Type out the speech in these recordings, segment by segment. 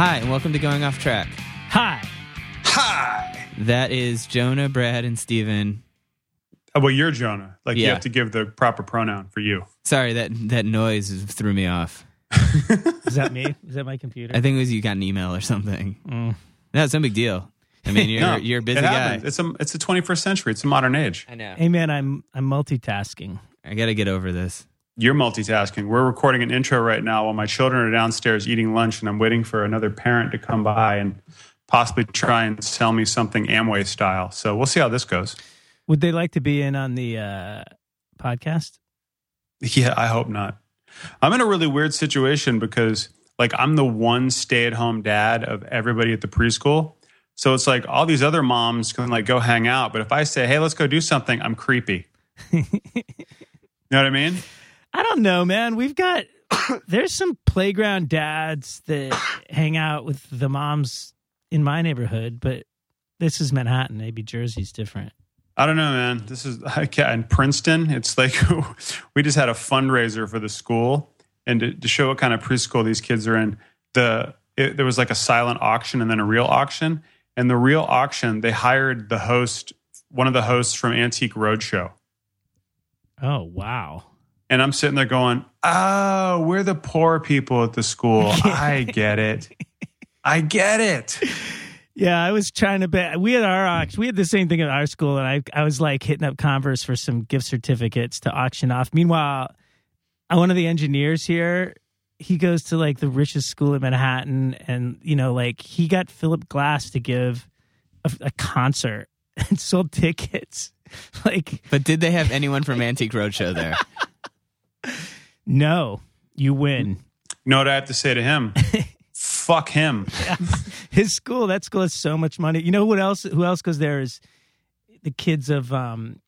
Hi, and welcome to Going Off Track. Hi. Hi. That is Jonah, Brad, and Steven. Oh, well, you're Jonah. Like you Yeah. have to give the proper pronoun for you. Sorry, that that noise threw me off. Is that me? Is that my computer? I think it was you got an email or something. Mm. No, it's no big deal. I mean, you're No, you're a busy it guy. happens. It's a it's a 21st century. It's a modern age. I know. Hey man, I'm I'm multitasking. I got to get over this. You're multitasking. We're recording an intro right now while my children are downstairs eating lunch, and I'm waiting for another parent to come by and possibly try and sell me something Amway style. So we'll see how this goes. Would they like to be in on the uh, podcast? Yeah, I hope not. I'm in a really weird situation because like I'm the one stay-at-home dad of everybody at the preschool. So it's like all these other moms can like go hang out, but if I say, "Hey, let's go do something," I'm creepy. you know what I mean? I don't know, man. We've got there's some playground dads that hang out with the moms in my neighborhood, but this is Manhattan. Maybe Jersey's different. I don't know, man. This is I in Princeton. It's like we just had a fundraiser for the school, and to, to show what kind of preschool these kids are in, the it, there was like a silent auction and then a real auction. And the real auction, they hired the host, one of the hosts from Antique Roadshow. Oh wow. And I'm sitting there going, "Oh, we're the poor people at the school. I get it. I get it." Yeah, I was trying to bet. We had our auction. We had the same thing at our school, and I I was like hitting up Converse for some gift certificates to auction off. Meanwhile, uh, one of the engineers here, he goes to like the richest school in Manhattan, and you know, like he got Philip Glass to give a, a concert and sold tickets. Like, But did they have anyone from Antique Roadshow there? No, you win. You know what I have to say to him? Fuck him. His school, that school has so much money. You know what else? Who else goes there? Is the kids of um,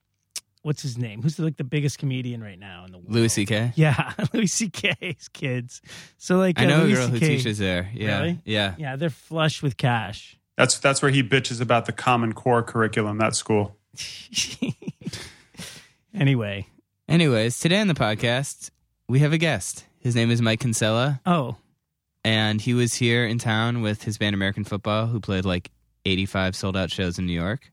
what's his name? Who's like the biggest comedian right now in the world? Louis C.K. Yeah, Louis C.K.'s kids. So like, I uh, know a Louis girl who CK teaches there. Yeah, Really? yeah. Yeah, they're flush with cash. That's that's where he bitches about the Common Core curriculum. That school. anyway, Anyways, today on the podcast we have a guest. His name is Mike Kinsella, oh, and he was here in town with his band American Football, who played like 85 sold out shows in New York.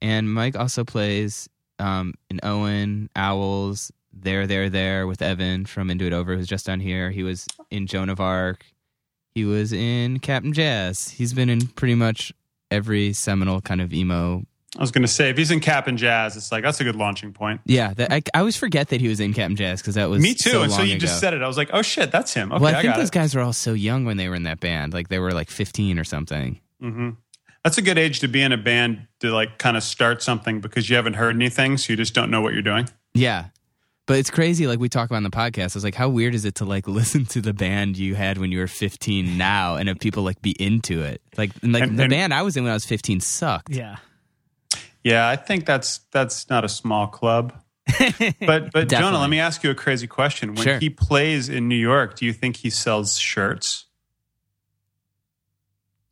And Mike also plays um, in Owen, Owls, There, There, There with Evan from Into It Over, who's just down here. He was in Joan of Arc. He was in Cap'n Jazz. He's been in pretty much every seminal kind of emo. I was going to say if he's in Cap and Jazz, it's like that's a good launching point. Yeah, that, I, I always forget that he was in Cap'n Jazz because that was Me too. So and so long you just said it. I was like, oh shit, that's him. Okay, well, I, I, think got those it. guys were all so young when they were in that band. Like they were like 15 or something. hmm That's a good age to be in a band to like kind of start something because you haven't heard anything, so you just don't know what you're doing. Yeah. But it's crazy, like we talk about on the podcast. I was like, how weird is it to like listen to the band you had when you were 15 now and have people like be into it? Like, and, like And- the and- band I was in when I was 15 sucked. yeah. Yeah, I think that's that's not a small club. But but Jonah, let me ask you a crazy question. When Sure. he plays in New York, do you think he sells shirts?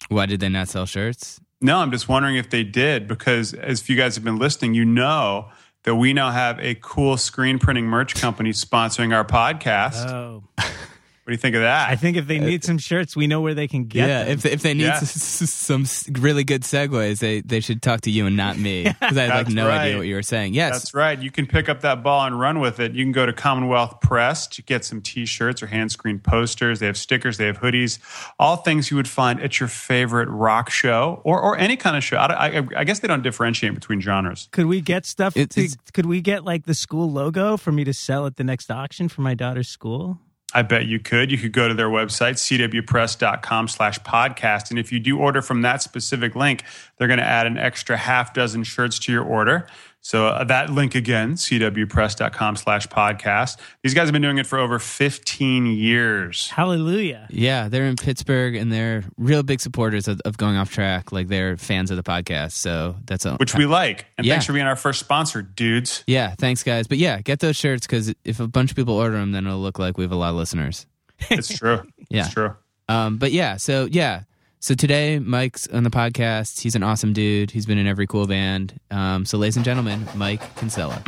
Why did they not sell shirts? No, I'm just wondering if they did because as if you guys have been listening, you know that we now have a cool screen printing merch company sponsoring our podcast. Oh, what do you think of that? I think if they uh, need some shirts, we know where they can get yeah, them. if, if they need Yeah. s- s- some really good segues, they, they should talk to you and not me because I had like no right. idea what you were saying. Yes, That's right. You can pick up that ball and run with it. You can go to Commonwealth Press to get some t-shirts or hand screen posters. They have stickers, they have hoodies, all things you would find at your favorite rock show or, or any kind of show. I, I, I guess they don't differentiate between genres. could we get stuff? It- to, could we get like the school logo for me to sell at the next auction for my daughter's school? I bet you could. You could go to their website, cwpress.com slash podcast. And if you do order from that specific link, they're going to add an extra half dozen shirts to your order. So uh, that link again, cwpress.com slash podcast. These guys have been doing it for over 15 years. Hallelujah. Yeah, they're in Pittsburgh and they're real big supporters of, of going off track. Like they're fans of the podcast. So that's a, which we like. And Yeah. thanks for being our first sponsor, dudes. Yeah, thanks guys. But yeah, get those shirts because if a bunch of people order them, then it'll look like we have a lot of listeners. It's true. Yeah. It's true. Um, but yeah, so yeah, so today Mike's on the podcast. He's an awesome dude. He's been in every cool band. Um, so ladies and gentlemen, Mike Kinsella.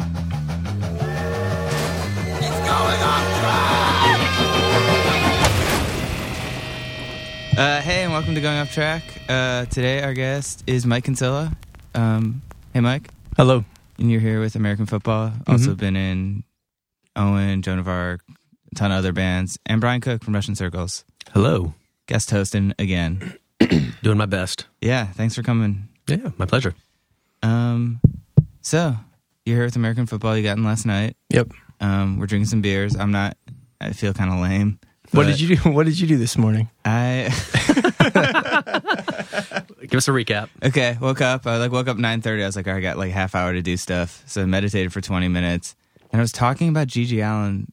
Uh, hey, and welcome to Going Off Track. Uh, today, our guest is Mike Kinsella. Um, hey, Mike. Hello. And you're here with American Football. Also been in Owen, Joan of Arc, a ton of other bands, and Brian Cook from Russian Circles. Hello. Guest hosting again. Doing my best. Yeah, thanks for coming. Yeah, my pleasure. Um, so you're here with American Football. You got in last night. Yep. Um, we're drinking some beers. I'm not. I feel kind of lame. What did you do? What did you do this morning? I Give us a recap. okay. Woke up. I like woke up nine thirty. I was like, all right, I got like half hour to do stuff. So I meditated for twenty minutes, and I was talking about GG Allin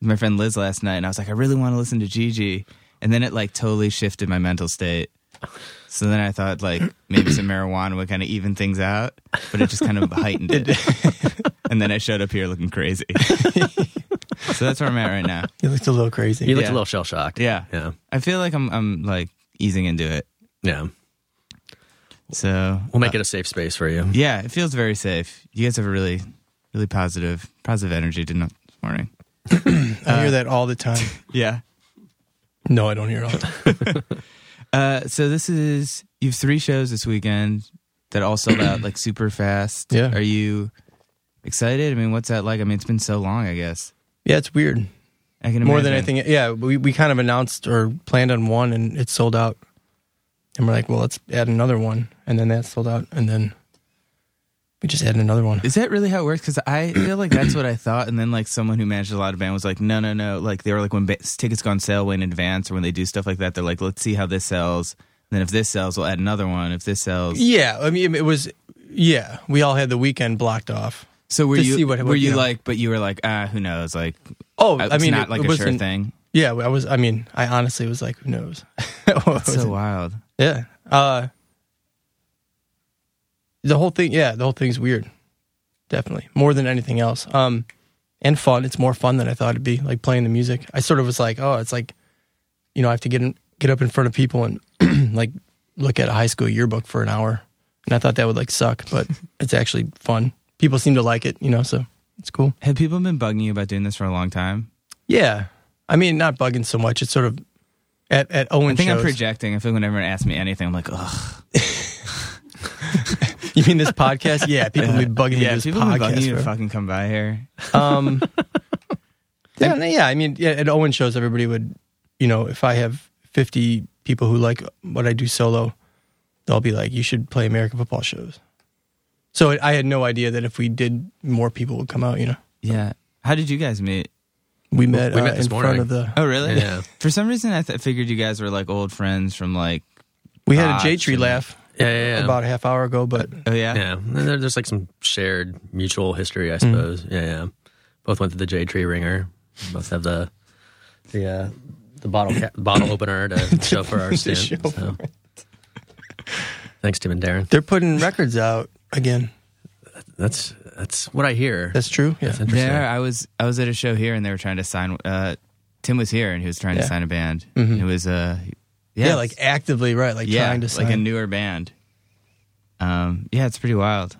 with my friend Liz last night, and I was like, I really want to listen to Gigi, and then it like totally shifted my mental state. So then I thought like maybe some marijuana would kind of even things out, but it just kind of heightened it. and then I showed up here looking crazy. so that's where I'm at right now. You looked a little crazy. You looked Yeah. a little shell shocked. Yeah, Yeah. I feel like I'm I'm like easing into it. Yeah. So We'll make uh, it a safe space for you. Yeah, it feels very safe. You guys have a really, really positive, positive energy to this morning. I hear uh, that all the time. Yeah. No, I don't hear it all the time. Uh, so this is you have three shows this weekend that all sold out like super fast. Yeah. Are you excited? I mean, what's that like? I mean, it's been so long. I guess Yeah, it's weird. I can More than anything. Yeah, we we kind of announced or planned on one, and it sold out. And we're like, well, let's add another one, and then that sold out, and then we just added another one. Is that really how it works? Because I feel like that's what I thought, and then like someone who managed a lot of band was like, no, no, no. Like they were like when ba- tickets go on sale way in advance, or when they do stuff like that, they're like, let's see how this sells. And then if this sells, we'll add another one. If this sells, Yeah, I mean, it was. Yeah, we all had the weekend blocked off. So were to you see what- were what, you you know. like? But you were like, ah, who knows? Like, Oh, it's I mean, not it- like it a sure wasn't- thing. Yeah, I was. I mean, I honestly was like, who knows? What That's was so it? wild. Yeah. Uh the whole thing yeah, the whole thing's weird. Definitely. More than anything else. Um and fun. It's more fun than I thought it'd be, like playing the music. I sort of was like, oh, it's like you know, I have to get in, get up in front of people and like look at a high school yearbook for an hour. And I thought that would like suck, but it's actually fun. People seem to like it, you know, so it's cool. Have people been bugging you about doing this for a long time? Yeah. I mean, not bugging so much. It's sort of at at Owen I think I'm projecting. I feel like when everyone asks me anything, I'm like, ugh. You mean this podcast? Yeah, people be bugging me yeah, to this people been bugging podcast. you to bro. fucking come by here. Um, yeah, no, yeah. I mean, yeah, at Owen shows, everybody would, you know, if I have 50 people who like what I do solo, they'll be like, you should play American football shows. So I had no idea that if we did, more people would come out, you know. Yeah. How did you guys meet? We met, we uh, met this in morning. front of the. Oh, really? Yeah. For some reason, I th- figured you guys were like old friends from like. We had a Jade Tree and- laugh Yeah, yeah, yeah. about a half hour ago, but Oh yeah. yeah. There- There's like some shared mutual history, I Mm-hmm. suppose. Yeah, yeah. Both went to the Jade Tree Ringer. Both have the the uh, the bottle ca- bottle opener to show for our To stint. show so. Thanks, Tim and Darren. they're putting records out again. That's that's what I hear. That's true. Yeah. That's interesting. There, I was I was at a show here, and they were trying to sign. Uh, Tim was here, and he was trying to sign a band. Mhm. It was uh, Yeah, yeah, like actively, right? Like yeah, trying to sign. like a newer band. Um, yeah, it's pretty wild.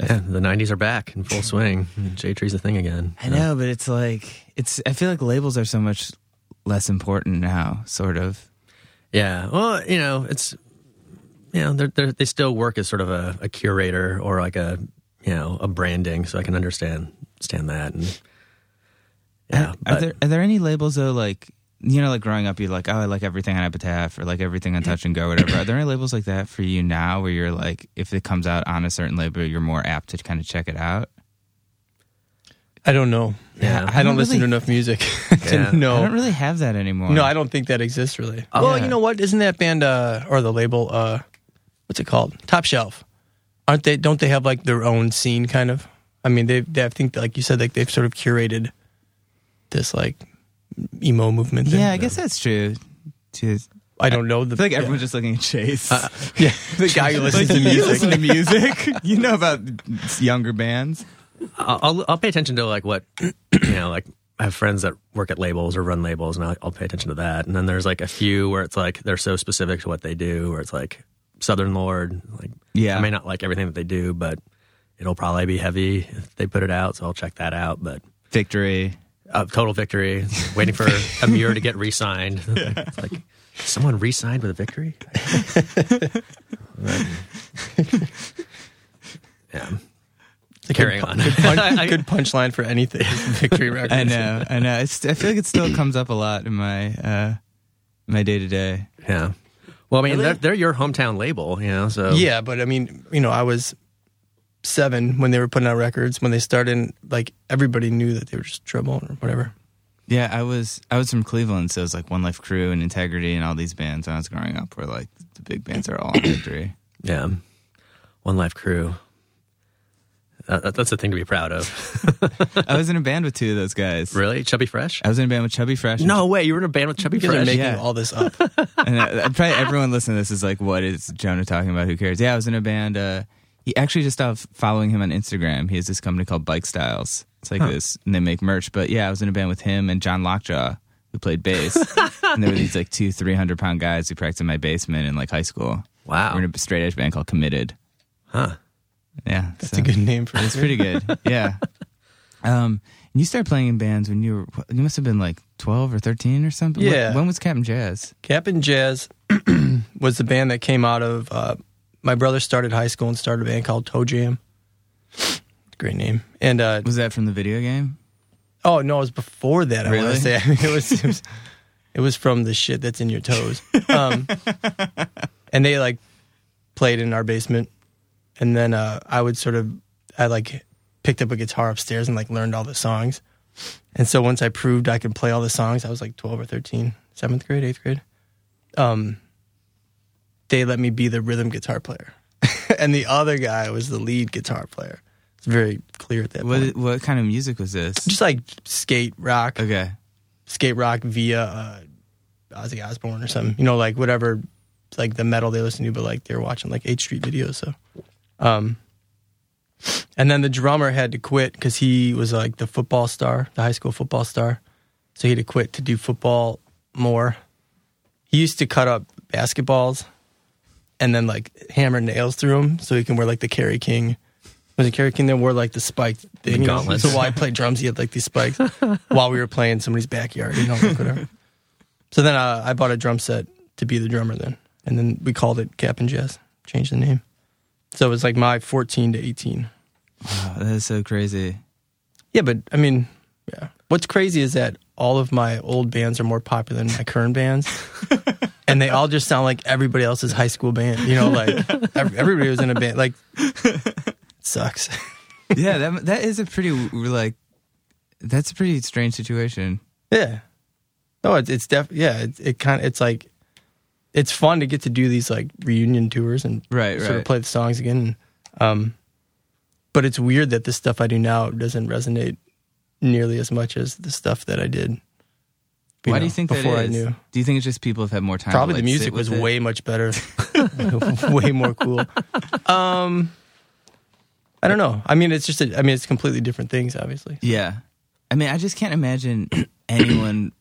Yeah, the '90s are back in full swing. Jade Tree's a thing again. I know, but it's like it's. I feel like labels are so much less important now. Sort of. Yeah. Well, you know, it's you know they're, they're, they still work as sort of a, a curator or like a you know a branding, so I can understand understand that. And yeah, Are but- there are there any labels though? Like you know, like growing up, you're like, oh, I like everything on Epitaph or like everything on Touch and Go, or whatever. are there any labels like that for you now, where you're like, if it comes out on a certain label, you're more apt to kind of check it out? I don't know. Yeah. I don't listen really- to enough music to Yeah. know. I don't really have that anymore. No, I don't think that exists really. Oh, well, yeah. you know what? Isn't that band uh, or the label? Uh, what's it called? Top Shelf. Aren't they? Don't they have like their own scene kind of? I mean, they. they I think like you said, like they've sort of curated this like emo movement. Thing. Yeah, I guess that's true. Too. I don't know. The, I feel like yeah. everyone's just looking at Chase. Uh, yeah, the guy who listens to you music. listen to music. you know about younger bands. I'll, I'll I'll pay attention to like what you know like I have friends that work at labels or run labels, and I'll, I'll pay attention to that. And then there's like a few where it's like they're so specific to what they do, where it's like Southern Lord. Like Yeah. I may not like everything that they do, but it'll probably be heavy if they put it out, so I'll check that out. But Victory. Uh, total victory, waiting for Amir to get re-signed. It's like Someone re-signed with a victory. yeah. Carrying on. Good, punch, good punchline for anything. Victory record. I know, I know. It's, I feel like it still comes up a lot in my uh, my day to day. Yeah. Well, I mean, they're, they're your hometown label, you know. So Yeah, but I mean, you know, I was seven when they were putting out records. When they started, like everybody knew that they were just trouble or whatever. Yeah, I was I was from Cleveland, so it was like One Life Crew and Integrity and all these bands when I was growing up were like the big bands are all on Victory. yeah, One Life Crew. Uh, that's a thing to be proud of. I was in a band with two of those guys. really, Chubby Fresh? I was in a band with Chubby Fresh. No way, you were in a band with Chubby You guys are Fresh. making yeah. all this up. and uh, probably everyone listening to this is like, "What is Jonah talking about? Who cares?" Yeah, I was in a band. Uh, he actually just stopped following him on Instagram. He has this company called Bike Styles. It's like this, and they make merch. But yeah, I was in a band with him and John Lockjaw, who played bass. and there were these like two, three hundred pound guys who practiced in my basement in like high school. Wow. We're in a straight edge band called Committed. Huh. Yeah, That's a good name for it. It's pretty good. Yeah. Um, and you started playing in bands when you were you must have been like twelve or thirteen or something. When- Yeah. When was Cap'n Jazz? Cap'n Jazz was the band that came out of. Uh, my brother started high school and started a band called Toe Jam. Great name. And uh, Was that from the video game? oh no, it was before that. I want Really? to say I mean, it was, it was it was from the shit that's in your toes. Um, and they like played in our basement, and then uh, I would sort of I like picked up a guitar upstairs and like learned all the songs. And so once I proved I could play all the songs, I was like 12 or 13, seventh grade, eighth grade. Um, they let me be the rhythm guitar player, and the other guy was the lead guitar player. It's very clear at that point. What what kind of music was this? Just like skate rock, Okay. skate rock via uh, Ozzy Osbourne or something. You know, like whatever, like the metal they listen to, but like they were watching like H Street videos. So, um, and then the drummer had to quit because he was like the football star, the high school football star. So he had to quit to do football more. He used to cut up basketballs and then like hammer nails through him so he can wear like the Kerry King. Was it Kerry King that wore like the spiked thing? know? gauntlets. So while I played drums, he had like these spikes while we were playing somebody's backyard, you know, like whatever. So then uh, I bought a drum set to be the drummer then. And then we called it Cap'n Jazz, changed the name. So it was like my 14 to 18. Wow, that is so crazy. Yeah, but I mean, yeah. What's crazy is that all of my old bands are more popular than my current bands. and they all just sound like everybody else's high school band. You know, like everybody was in a band. Like, sucks. yeah, that that is a pretty like that's a pretty strange situation. Yeah. No, it's it's def yeah, it, it kind of it's like it's fun to get to do these like reunion tours and Right, sort of play the songs again. Um but it's weird that the stuff I do now doesn't resonate nearly as much as the stuff that I did. Why know, do you think before that I knew? Do you think it's just people have had more time? to, Probably like, the music was it? way much better. way more cool. Um I don't know. I mean it's just a, I mean it's completely different things obviously. Yeah, I mean, I just can't imagine anyone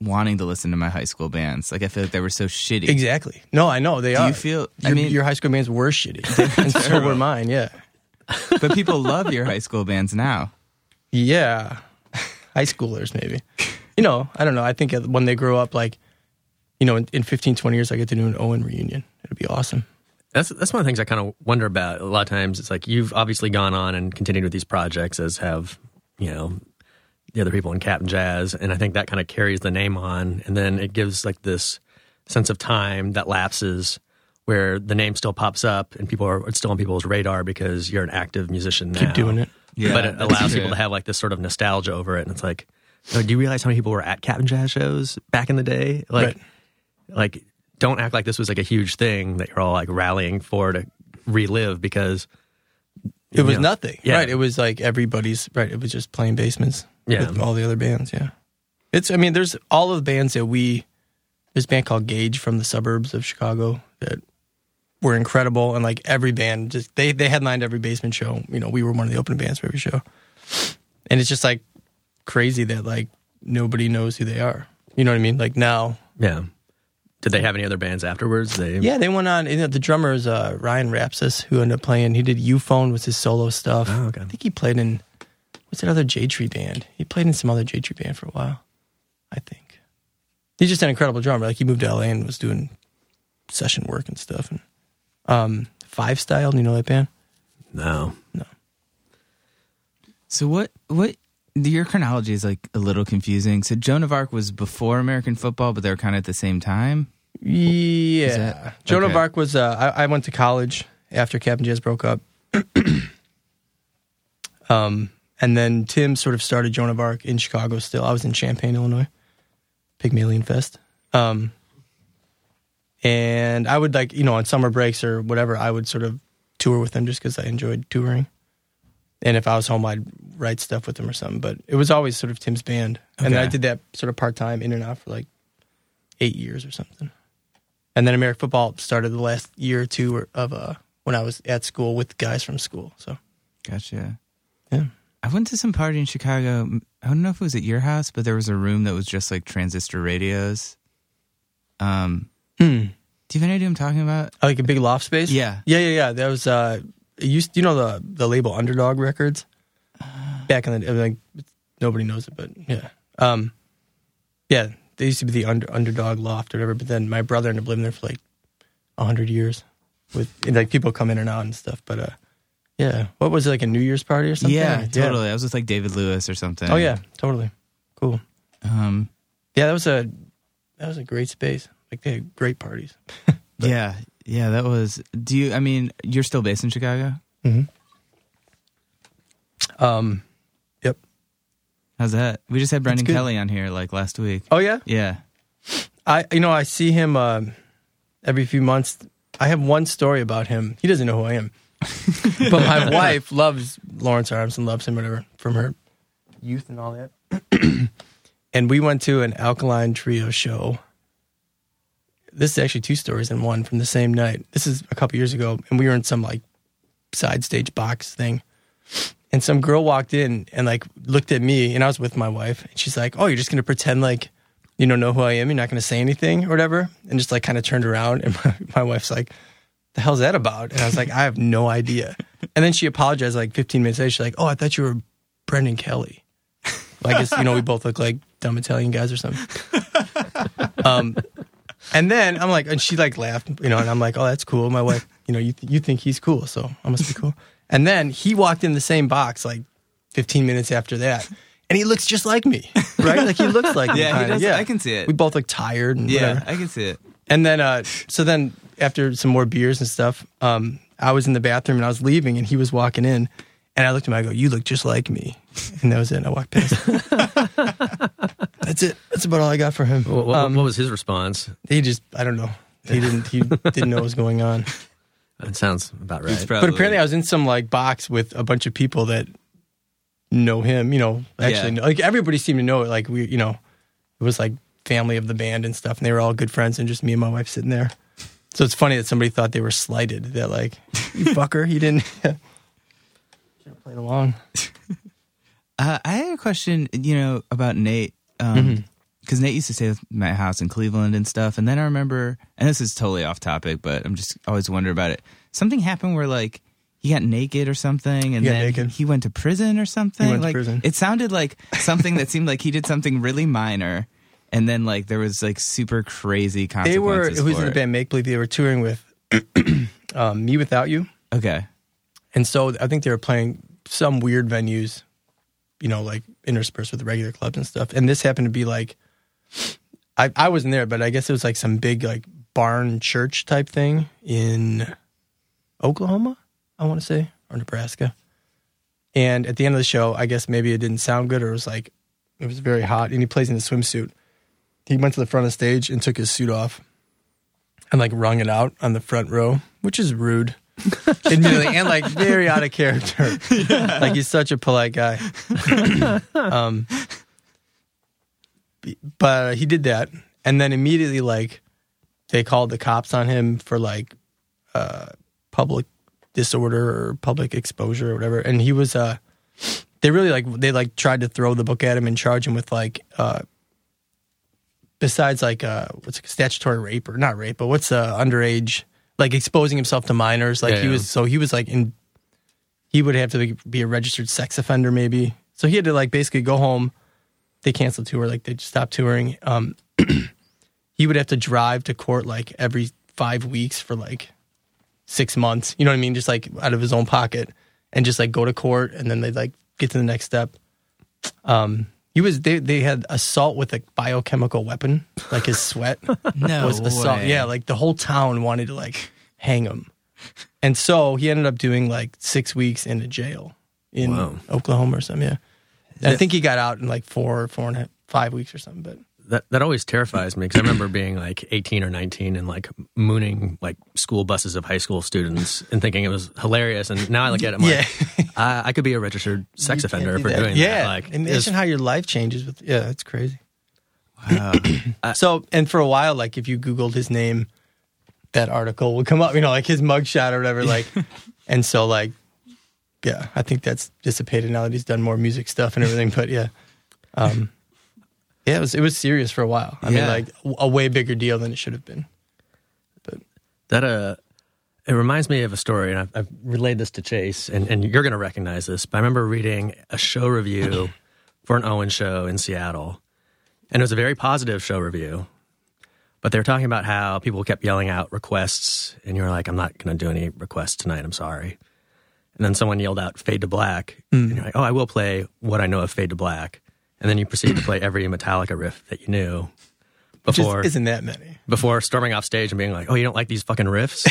wanting to listen to my high school bands. Like, I feel like they were so shitty. Exactly. No, I know they Do are. you feel? your, I mean, your high school bands were shitty, and so were mine. Yeah, but people love your high school bands now. Yeah. High schoolers, maybe. You know, I don't know. I think when they grow up, like, you know, in, in 15, 20 years, I get to do an Owen reunion. It'd be awesome. That's that's one of the things I kind of wonder about. A lot of times, it's like you've obviously gone on and continued with these projects, as have you know the other people in Cap'n Jazz, and I think that kind of carries the name on, and then it gives like this sense of time that lapses where the name still pops up and people are it's still on people's radar because you're an active musician now. Keep doing it. Yeah, but it allows people to have like this sort of nostalgia over it, and it's like, do you realize how many people were at Cap'n Jazz shows back in the day? Like, Right. like don't act like this was like a huge thing that you're all like rallying for to relive because It was Yeah. nothing. Yeah. Right. It was like everybody's, right. It was just playing basements Yeah. with all the other bands. Yeah. It's, I mean, there's all of the bands that we, there's a band called Gauge from the suburbs of Chicago that were incredible. And like every band just, they, they headlined every basement show. You know, we were one of the opening bands for every show. And it's just like crazy that like nobody knows who they are. You know what I mean? Like now, yeah. Did they have any other bands afterwards? They yeah, they went on. You know, the drummer is uh, Ryan Rapsys, who ended up playing. He did Euphone was his solo stuff. Oh, okay. I think he played in what's that other Jade Tree band? He played in some other Jade Tree band for a while. I think. he's just an incredible drummer. Like he moved to LA and was doing session work and stuff. And um, Five Style, do you know that band? No. No. So what what the your chronology is like a little confusing. So Joan of Arc was before American football, but they were kind of at the same time. Yeah, that- Joan of. Arc was. Uh, I, I went to college after Cap'n Jazz broke up. um, and then Tim sort of started Joan of Arc in Chicago. Still, I was in Champaign, Illinois, Pygmalion Fest. Um, and I would like you know on summer breaks or whatever, I would sort of tour with them just because I enjoyed touring. And if I was home, I'd write stuff with them or something. But it was always sort of Tim's band, and then I did that sort of part time in and out for like eight years or something. And then American football started the last year or two of uh, when I was at school with guys from school. So Gotcha. Yeah. I went to some party in Chicago. I don't know if it was at your house, but there was a room that was just like transistor radios. Um, do you have any idea what I'm talking about? like a big loft space. Yeah. yeah, yeah, yeah. That was uh, it used. You know the the label Underdog Records. Back in the like, nobody knows it, but yeah, um, yeah. They used to be the under, Underdog Loft or whatever. But then my brother ended up living there for like a hundred years, with like people come in and out and stuff. But uh, yeah. What was it like a New Year's party or something? Yeah, totally. I was with like David Lewis or something. Oh yeah, totally. Cool. Um, Yeah, that was a that was a great space. Like they had great parties. yeah, yeah. That was. Do you? I mean, you're still based in Chicago. Um, yep. How's that? We just had Brendan. Kelly on here like last week. Oh yeah. Yeah. I you know I see him uh, every few months. I have one story about him. He doesn't know who I am, but my wife loves Lawrence Armstrong, loves him, whatever, from her youth and all that. and we went to an Alkaline Trio show. This is actually two stories in one from the same night. This is a couple years ago, and we were in some like side stage box thing. And some girl walked in and like looked at me, and I was with my wife, and she's like, "Oh, you're just gonna pretend like you don't know who I am. You're not gonna say anything or whatever." And just like kind of turned around, and my, my wife's like, "The hell's that about?" And I was like, "I have no idea." And then she apologized like 15 minutes later. She's like, "Oh, I thought you were Brendan Kelly." Well, I guess you know we both look like dumb Italian guys or something. Um, and then I'm like, and she like laughed, you know, and I'm like, oh, that's cool. My wife, you know, you th- you think he's cool, so I must be cool. And then he walked in the same box like 15 minutes after that, and he looks just like me, right? Like he looks like me. Yeah, he kinda. does- Yeah, I can see it. We both look tired and Yeah, whatever. I can see it. And then, uh, so then after some more beers and stuff, um, I was in the bathroom and I was leaving, and he was walking in, and I looked at him. I go, "You look just like me," and that was it. And I walked past. That's it. That's about all I got for him. What, what, Um, what was his response? he just, I don't know. He didn't. He didn't know what was going on. That sounds about right. Probably, But apparently, I was in some like box with a bunch of people that know him. You know, actually, Yeah. like everybody seemed to know it. Like we, you know, it was like family of the band and stuff, and they were all good friends, and just me and my wife sitting there. So it's funny that somebody thought they were slighted. That like, you fucker, he didn't. Should have played along. Uh, I had a question, you know, about Nate. Because Mm-hmm. Nate used to stay at my house in Cleveland and stuff. And then I remember, and this is totally off topic, but I'm just always wonder about it. Something happened where, like, he got naked or something, and He then naked. he went to prison or something. He went to like, prison. It sounded like something that seemed like he did something really minor, and then like there was like super crazy They were. consequences. Who's in the band? Make Believe they were touring with um, mewithoutYou. Okay, And so I think they were playing some weird venues, you know, like interspersed with regular clubs and stuff. And this happened to be like, I, I wasn't there, but I guess it was like some big like barn church type thing in Oklahoma, I want to say, or Nebraska. And at the end of the show, I guess maybe it didn't sound good or it was like, it was very hot. And he plays in a swimsuit. He went to the front of the stage and took his suit off and like wrung it out on the front row, which is rude admittedly, and like very out of character. Like he's such a polite guy. um, but he did that, and then immediately, like, they called the cops on him for like uh, public disorder or public exposure or whatever. And he was, uh, they really like they like tried to throw the book at him and charge him with like, uh, besides like uh, what's it, statutory rape or not rape, but what's uh, underage like exposing himself to minors. Like Yeah, he yeah. was, so he was like in, he would have to be- be a registered sex offender maybe. So he had to like basically go home. They canceled tour, like they stopped touring. Um, he would have to drive to court like every five weeks for like six months. You know what I mean? Just like out of his own pocket, and just like go to court, and then they'd like get to the next step. Um, he was they they had assault with a biochemical weapon, like his sweat No was assault. way. Yeah, like the whole town wanted to like hang him, and so he ended up doing like six weeks in a jail in Wow. Oklahoma or something. Yeah, And I think he got out in like four, or four and a half, five weeks or something. But That that always terrifies me because I remember being like 18 or 19 and like mooning like school buses of high school students and thinking it was hilarious. And now I look at it, I'm Yeah. like, I, I could be a registered sex You offender do for that. doing yeah. that. Like, imagine it's- how your life changes with. Yeah, it's crazy. Wow. So, and for a while, like if you Googled his name, that article would come up, you know, like his mugshot or whatever. Like, and so, like, yeah, I think that's dissipated now that he's done more music stuff and everything. But yeah, um, yeah, it was it was serious for a while. I mean, like a way bigger deal than it should have been. But that uh it reminds me of a story and I've, I've relayed this to chase and, and you're going to recognize this but i remember reading a show review for an owen show in seattle and it was a very positive show review but they were talking about how people kept yelling out requests and you're like i'm not going to do any requests tonight i'm sorry. And then someone yelled out fade to black. And you're like oh i will play what i know of fade to black and then you proceed to play every metallica riff that you knew before isn't that many? before storming off stage and being like, "Oh, you don't like these fucking riffs?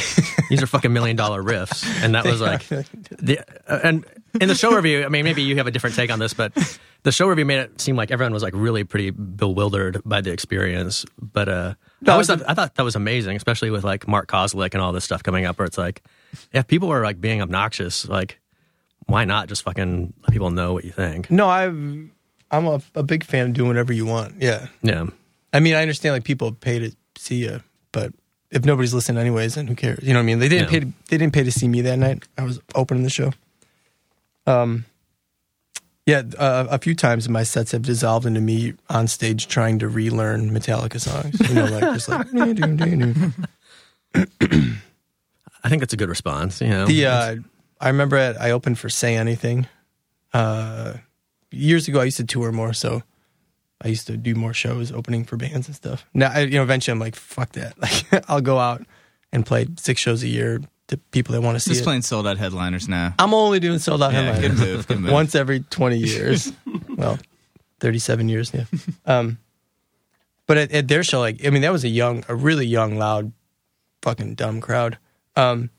these are fucking million dollar riffs." And that was like, the, uh, and in the show review, I mean, maybe you have a different take on this, but the show review made it seem like everyone was like really pretty bewildered by the experience. But uh, I, always thought, I thought that was amazing, especially with like Mark Kozelek and all this stuff coming up, where it's like, if people are like being obnoxious, like, why not just fucking let people know what you think? No, I I'm a, a big fan of doing whatever you want. Yeah, Yeah. I mean, I understand like people pay to see you, but if nobody's listening anyways, then who cares? You know what I mean? They didn't Yeah. pay. To, they didn't pay to see me that night. I was opening the show. Um, yeah, uh, a few times my sets have dissolved into me on stage trying to relearn Metallica songs. You know, like just like I think that's a good response. You know, the. Uh, I remember at, I opened for Say Anything. Uh, years ago, I used to tour more, so I used to do more shows, opening for bands and stuff. Now, I, you know, eventually I'm like, fuck that. Like, I'll go out and play six shows a year to people that want to see Just it. playing sold out headliners now. I'm only doing sold out Yeah, good headliners move. Good move. once every 20 years. well, 37 years, yeah. Um, but at, at their show, like, I mean, that was a young, a really young, loud, fucking dumb crowd. Um,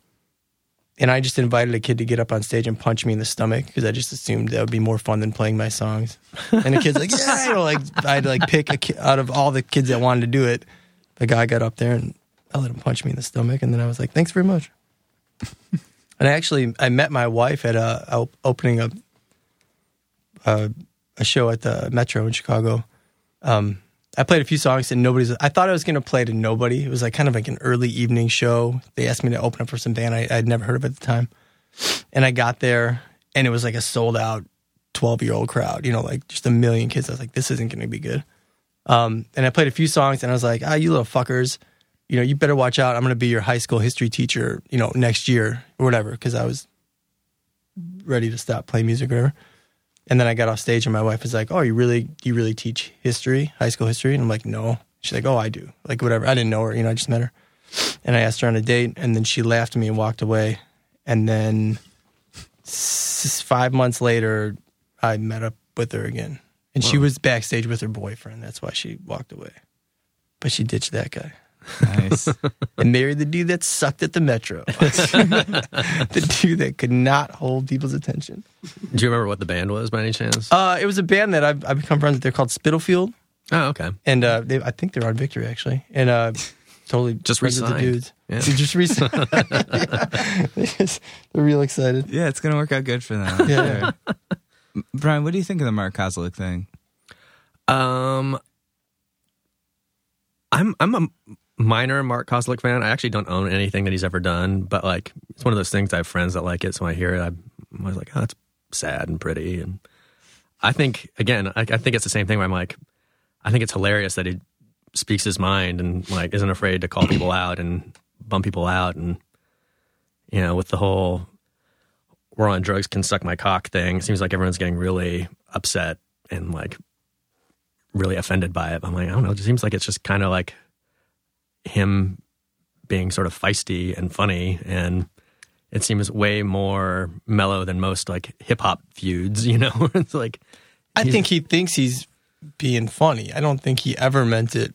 and I just invited a kid to get up on stage and punch me in the stomach because I just assumed that would be more fun than playing my songs. And the kid's like, yeah, you know, like I'd like pick a kid out of all the kids that wanted to do it. The guy got up there and I let him punch me in the stomach, and then I was like, thanks very much. and I actually I met my wife at a, opening a, a a show at the Metro in Chicago. Um, I played a few songs and nobody's. I thought I was going to play to nobody. It was like kind of like an early evening show. They asked me to open up for some band I, I'd never heard of at the time, and I got there and it was like a sold out twelve year old crowd. You know, like just a million kids. I was like, this isn't going to be good. Um, and I played a few songs and I was like, ah, you little fuckers, you know, you better watch out. I'm going to be your high school history teacher, you know, next year or whatever, because I was ready to stop playing music or whatever. And then I got off stage and my wife was like, oh, you really, you really teach history, high school history? And I'm like, no. She's like, oh, I do. Like, whatever. I didn't know her, you know, I just met her. And I asked her on a date and then she laughed at me and walked away. And then five months later, I met up with her again. And she was backstage with her boyfriend. That's why she walked away. But she ditched that guy Nice. and married the dude that sucked at the metro. the dude that could not hold people's attention. Do you remember what the band was by any chance? Uh, it was a band that I've, I've become friends with. They're called Spitalfield. oh, okay. And uh, they, I think they're on Victory, actually. And uh, totally Just friends with the dudes. Yeah. They just re-signed. Yeah. They just- They're real excited. yeah, it's gonna work out good for them. Yeah. Sure. Brian, what do you think of the Mark Kozelek thing? Um, I'm I'm a minor Mark Kozelek fan. I actually don't own anything that he's ever done, but like it's one of those things. I have friends that like it, so I hear it. I'm always like, oh, that's sad and pretty. And I think again, I, I think it's the same thing. Where I'm like, I think it's hilarious that he speaks his mind and like isn't afraid to call people out and bum people out, and you know, with the whole "War on Drugs can suck my cock" thing. It seems like everyone's getting really upset and like really offended by it. I'm like, I don't know. It just seems like it's just kind of like him being sort of feisty and funny and it seems way more mellow than most like hip hop feuds, you know? it's like I think he thinks he's being funny. I don't think he ever meant it.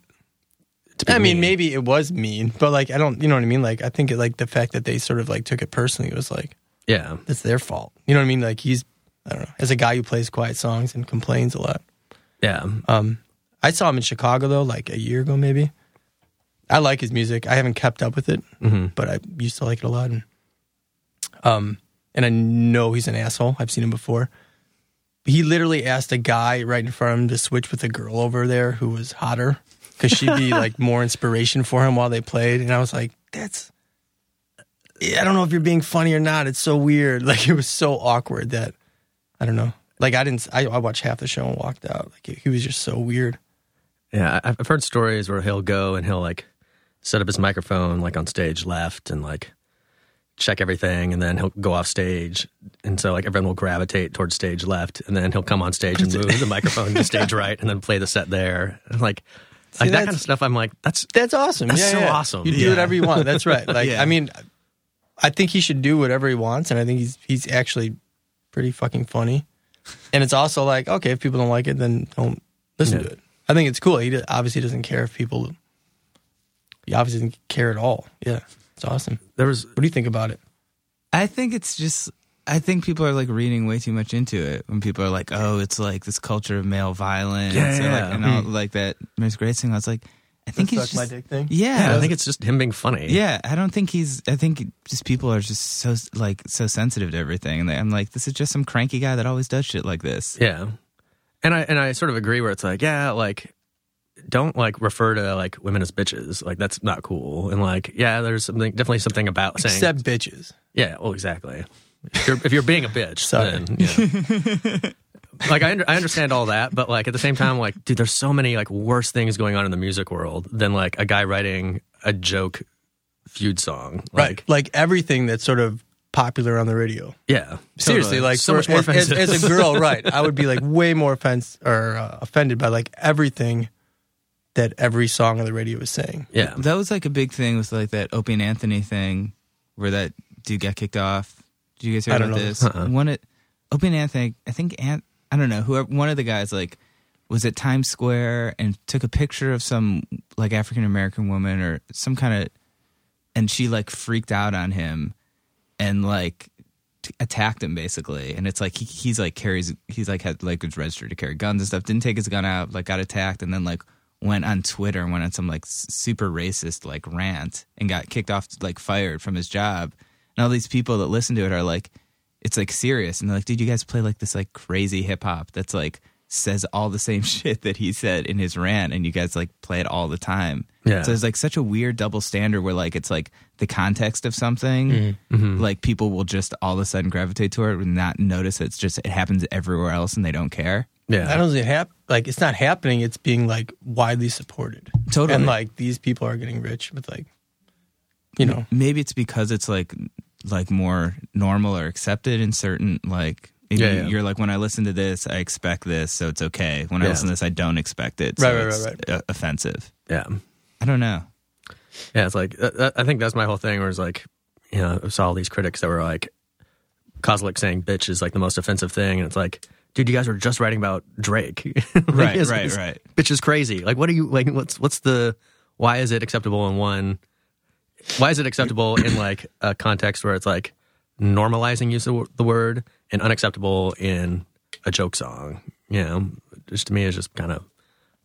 to be I mean, mean. maybe it was mean, but like I don't, you know what I mean? Like I think it, like the fact that they sort of like took it personally was like Yeah. it's their fault. You know what I mean? Like he's I don't know, as a guy who plays quiet songs and complains a lot. Yeah. Um, I saw him in Chicago though, like a year ago maybe. I like his music. I haven't kept up with it, hmm but I used to like it a lot. And, um, and I know he's an asshole. I've seen him before. He literally asked a guy right in front of him to switch with a girl over there who was hotter because she'd be like more inspiration for him while they played. And I was like, that's. I don't know if you're being funny or not. It's so weird. Like it was so awkward that I don't know. Like I didn't. I, I watched half the show and walked out. Like he was just so weird. Yeah. I've heard stories where he'll go and he'll like set up his microphone like on stage left and like check everything and then he'll go off stage and so like everyone will gravitate towards stage left and then he'll come on stage and move the microphone to stage right and then play the set there and like like that kind of stuff i'm like that's That's awesome. That's yeah, so yeah. awesome. You do Yeah. whatever you want. That's right. Like Yeah. I mean, I think he should do whatever he wants, and I think he's he's actually pretty fucking funny. And it's also like, okay, if people don't like it, then don't listen to it. I think it's cool. He obviously doesn't care if people. He obviously didn't care at all. Yeah, it's awesome. there was What do you think about it? I think it's just. I think people are like reading way too much into it when people are like, "Oh, it's like this culture of male violence," Yeah, or, yeah. like, and all hmm. like that. Miss Grace thing. I was like, I think he's Suck my just, dick thing. yeah, yeah, i think it's just him being funny Yeah, I don't think he's. I think just people are just so like so sensitive to everything, and I'm like, this is just some cranky guy that always does shit like this. Yeah. And I and I sort of agree where it's like, yeah, like don't like refer to like women as bitches. Like that's not cool. And like, yeah, there's something definitely something about saying Except bitches. Yeah, well exactly. If you're, if you're being a bitch, Sorry. then yeah. like I, I understand all that, but like at the same time, like, dude, there's so many like worse things going on in the music world than like a guy writing a joke feud song. Like, Like everything that's sort of popular on the radio. yeah, Seriously, totally. like so for- much more as, as, as a girl, right? I would be like way more offense or uh, offended by like everything that every song on the radio is saying. yeah, That was like a big thing with like that Opie and Anthony thing, where that dude got kicked off. Did you guys hear I don't about know. this? Uh-uh. One of Opie and Anthony, I think Ant, I don't know whoever one of the guys like was at Times Square and took a picture of some like African American woman or some kind of, and she like freaked out on him, and like t- attacked him basically. And it's like he, he's like carries he's like had like was registered to carry guns and stuff. Didn't take his gun out, like got attacked, and then like went on Twitter and went on some like super racist like rant and got kicked off like fired from his job. And all these people that listen to it are like, it's like serious, and they're like, dude, you guys play like this like crazy hip hop that's like says all the same shit that he said in his rant, and you guys like play it all the time. Yeah. So it's like such a weird double standard where like it's like the context of something, Mm-hmm. like people will just all of a sudden gravitate toward it and not notice it's just it happens everywhere else and they don't care. Yeah. That doesn't happen. Like it's not happening. It's being like widely supported. Totally. And like these people are getting rich with like, you know, maybe it's because it's like like more normal or accepted in certain like maybe Yeah, yeah. you're like when I listen to this I expect this so it's okay when I listen to this I don't expect it so Right, right, it's right, uh, offensive yeah. I don't know Yeah, it's like I think that's my whole thing. Where it's like, you know, I saw all these critics that were like, Kozelek saying "bitch" is like the most offensive thing, and it's like, dude, you guys were just writing about Drake, Like, Right, it's- right, it's- right. Bitch is crazy. Like, what are you like? What's what's the? Why is it acceptable in one? Why is it acceptable in like a context where it's like normalizing use of the word and unacceptable in a joke song? You know, just to me, it's just kind of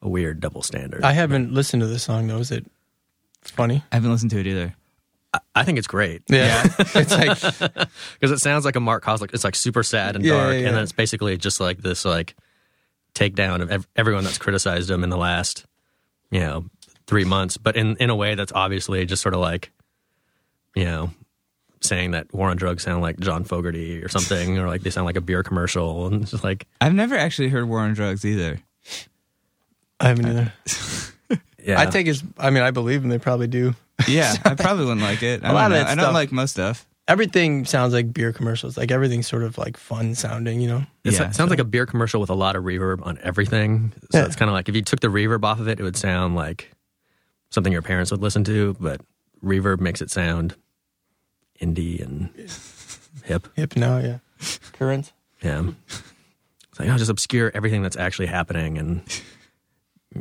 a weird double standard. I haven't listened to the song though. Is it funny? I haven't listened to it either I think it's great. Yeah. it's like because it sounds like a Mark Kozelek. It's like super sad and Yeah, dark, yeah, yeah. and then it's basically just like this like takedown of ev- everyone that's criticized him in the last you know three months, but in in a way that's obviously just sort of like you know saying that war on drugs sound like John Fogerty or something, or like they sound like a beer commercial, and it's just like I've never actually heard War on Drugs either I haven't either. yeah, I take his. I mean, I believe him. They probably do. yeah I probably wouldn't like it I A lot don't of know. that I don't stuff- like most stuff Everything sounds like beer commercials. Like everything's sort of like fun sounding. You know. It Yeah, sounds like a beer commercial with a lot of reverb on everything. So Yeah. it's kind of like if you took the reverb off of it, it would sound like something your parents would listen to, but reverb makes it sound indie and hip. Hip now, yeah. Current. Yeah. It's like, oh, just obscure everything that's actually happening, and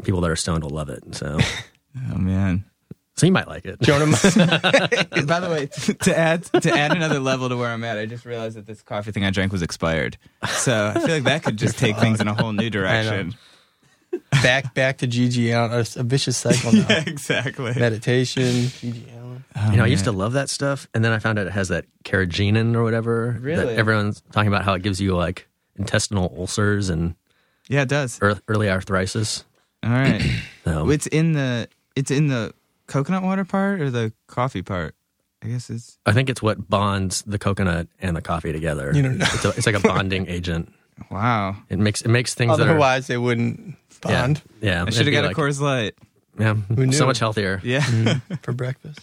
people that are stoned will love it. So, Oh man. so you might like it. Jonah, By the way, t- to add to add another level to where I'm at, I just realized that this coffee thing I drank was expired. So I feel like that could just take things in a whole new direction. back back to GG Allin. A, a vicious cycle now. Yeah, exactly. Meditation, GG Allin. Oh, You know, I used to love that stuff, and then I found out it has that carrageenan or whatever. Really? That everyone's talking about how it gives you like intestinal ulcers and Yeah, it does. early arthritis. All right. So, it's in the it's in the coconut water part or the coffee part. I guess it's I think it's what bonds the coconut and the coffee together. You don't know. It's, a, it's like a bonding agent. wow. It makes it makes things that are Otherwise, they wouldn't bond yeah. I should have be got like- a Coors Light. Yeah, knew? so much healthier. Yeah. Mm, for breakfast.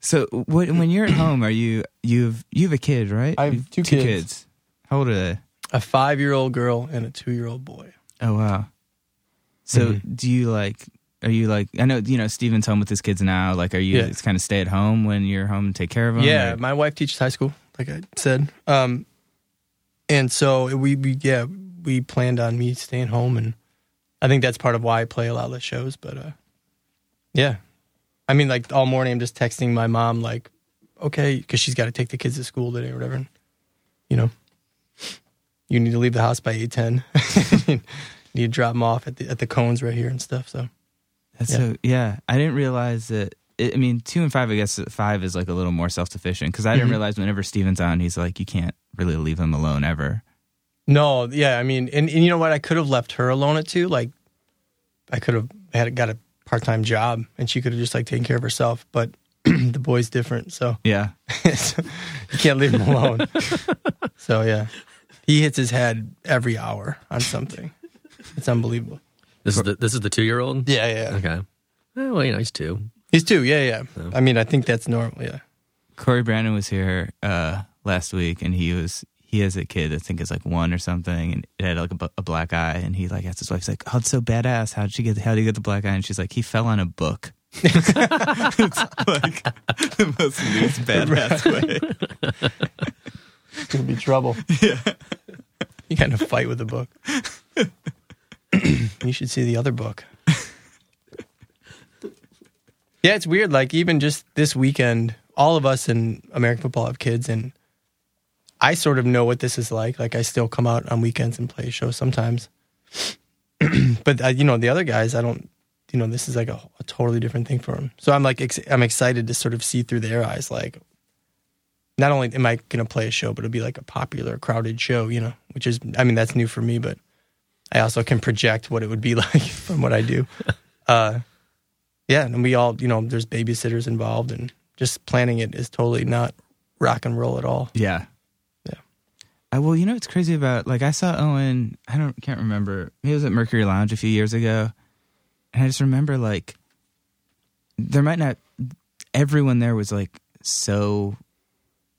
So what, when you're at home, are you you've you have a kid, right? I have You've two kids. How old are they? A five year old girl and a two year old boy. Oh wow. So Mm-hmm. do you like? Are you like? I know you know Steven's home with his kids now. Like, are you Yeah. it's kind of stay at home when you're home and take care of them? Yeah, or- my wife teaches high school, like I said. Um, and so we, we yeah we planned on me staying home, and I think that's part of why I play a lot of the shows. But uh, yeah, I mean, like all morning I'm just texting my mom, like, okay, because she's got to take the kids to school today or whatever. And, you know, you need to leave the house by eight ten. to drop them off at the at the cones right here and stuff. So That's Yeah. so yeah. I didn't realize that. I mean, two and five. I guess five is like a little more self sufficient because I didn't Mhm. realize whenever Steven's on, he's like, you can't really leave him alone ever. No, yeah, I mean, and, and you know what? I could have left her alone at two. Like, I could have had got a part time job, and she could have just like taken care of herself. But the boy's different, so Yeah. you can't leave him alone. so yeah, he hits his head every hour on something. It's unbelievable. This is the this is the two year old. Yeah, yeah. Okay. Eh, well, you know, he's two. He's two. Yeah, yeah. So- I mean, I think that's normal. Yeah. Corey Brandon was here uh, last week, and he was he has a kid I think is like one or something, and it had like a, a black eye, and he like asked his wife, he's like, "Oh, it's so badass. How'd she get? How did you get the black eye?" And she's like, "He fell on a book." it's like the most least badass way. It's gonna be trouble. Yeah. You got in a fight with a book. you should see the other book. yeah, it's weird. Like even just this weekend, all of us in American football have kids, and I sort of know what this is like. Like I still come out on weekends and play shows sometimes, but uh, you know the other guys, I don't. You know, this is like a, a totally different thing for them. So I'm like, ex- I'm excited to sort of see through their eyes, like not only am I going to play a show, but it'll be like a popular, crowded show, you know, which is, I mean, that's new for me, but I also can project what it would be like from what I do. Uh, yeah, and we all, you know, there's babysitters involved, and just planning it is totally not rock and roll at all. Yeah. Yeah. Uh, well, you know what's crazy about like I saw Owen. I don't can't remember. He was at Mercury Lounge a few years ago, and I just remember like there might not everyone there was like so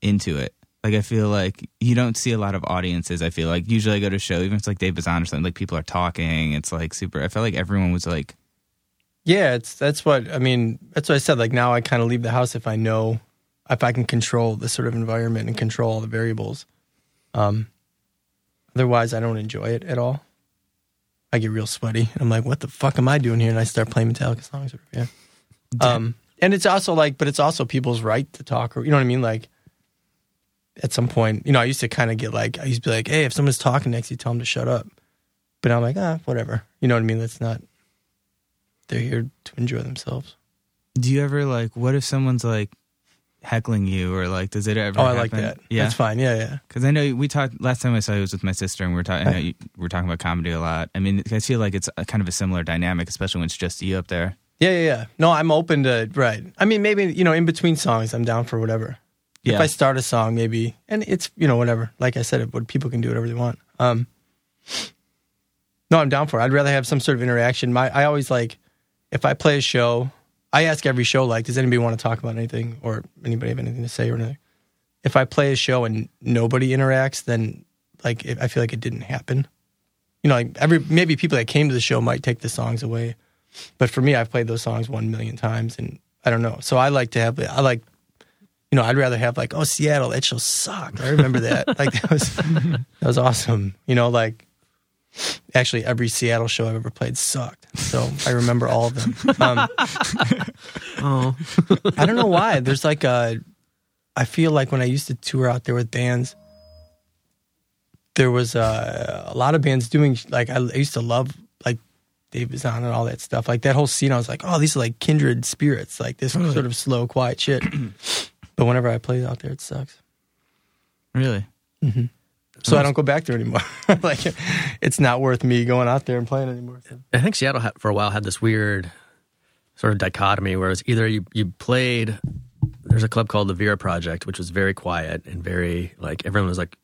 into it. Like I feel like you don't see a lot of audiences. I feel like usually I go to a show, even if it's like Dave Bazan or something, like people are talking. It's like super. I felt like everyone was like, Yeah, it's that's what I mean. That's what I said. Like now, I kind of leave the house if I know if I can control the sort of environment and control all the variables. Um, otherwise, I don't enjoy it at all. I get real sweaty. I'm like, what the fuck am I doing here? And I start playing Metallica songs. Yeah. Um, and it's also like, but it's also people's right to talk, or you know what I mean? Like, at some point, you know, I used to kind of get like, I used to be like, hey, if someone's talking next, you tell them to shut up. But I'm like, ah, whatever. You know what I mean? That's not. They're here to enjoy themselves. do you ever like? What if someone's like heckling you or like does it ever? Oh, I like that. Yeah, That's fine. Yeah, yeah. Because I know we talked last time I saw you was with my sister, and we were talking. I know you, were talking about comedy a lot. I mean, I feel like it's a, kind of a similar dynamic, especially when it's just you up there. Yeah, yeah, yeah. No, I'm open to right. I mean, maybe you know, in between songs, I'm down for whatever. Yeah, If I start a song, maybe, and it's you know whatever. Like I said, what people can do whatever they want. Um, no, I'm down for it. I'd rather have some sort of interaction. My, I always like if I play a show. I ask every show like, does anybody want to talk about anything, or anybody have anything to say or anything? If I play a show and nobody interacts, then like I feel like it didn't happen. You know, like every maybe people that came to the show might take the songs away, but for me, I've played those songs one million times, and I don't know. So I like to have I like. You know, I'd rather have like, oh, Seattle, that show sucked. I remember that. like that was that was awesome. You know, like actually every Seattle show I've ever played sucked. So I remember all of them. Um, Oh, I don't know why. There's like a. I feel like when I used to tour out there with bands, there was a, a lot of bands doing like I, I used to love like Dave Bazan and all that stuff. Like that whole scene, I was like, oh, these are like kindred spirits. Like this sort of slow, quiet shit. but whenever I play out there, it sucks. Really? Mm-hmm. So I don't go back there anymore. like it's not worth me going out there and playing anymore. So. I think Seattle had, for a while had this weird sort of dichotomy where it's either you, you played, there's a club called the Vera Project, which was very quiet and very, like, everyone was like,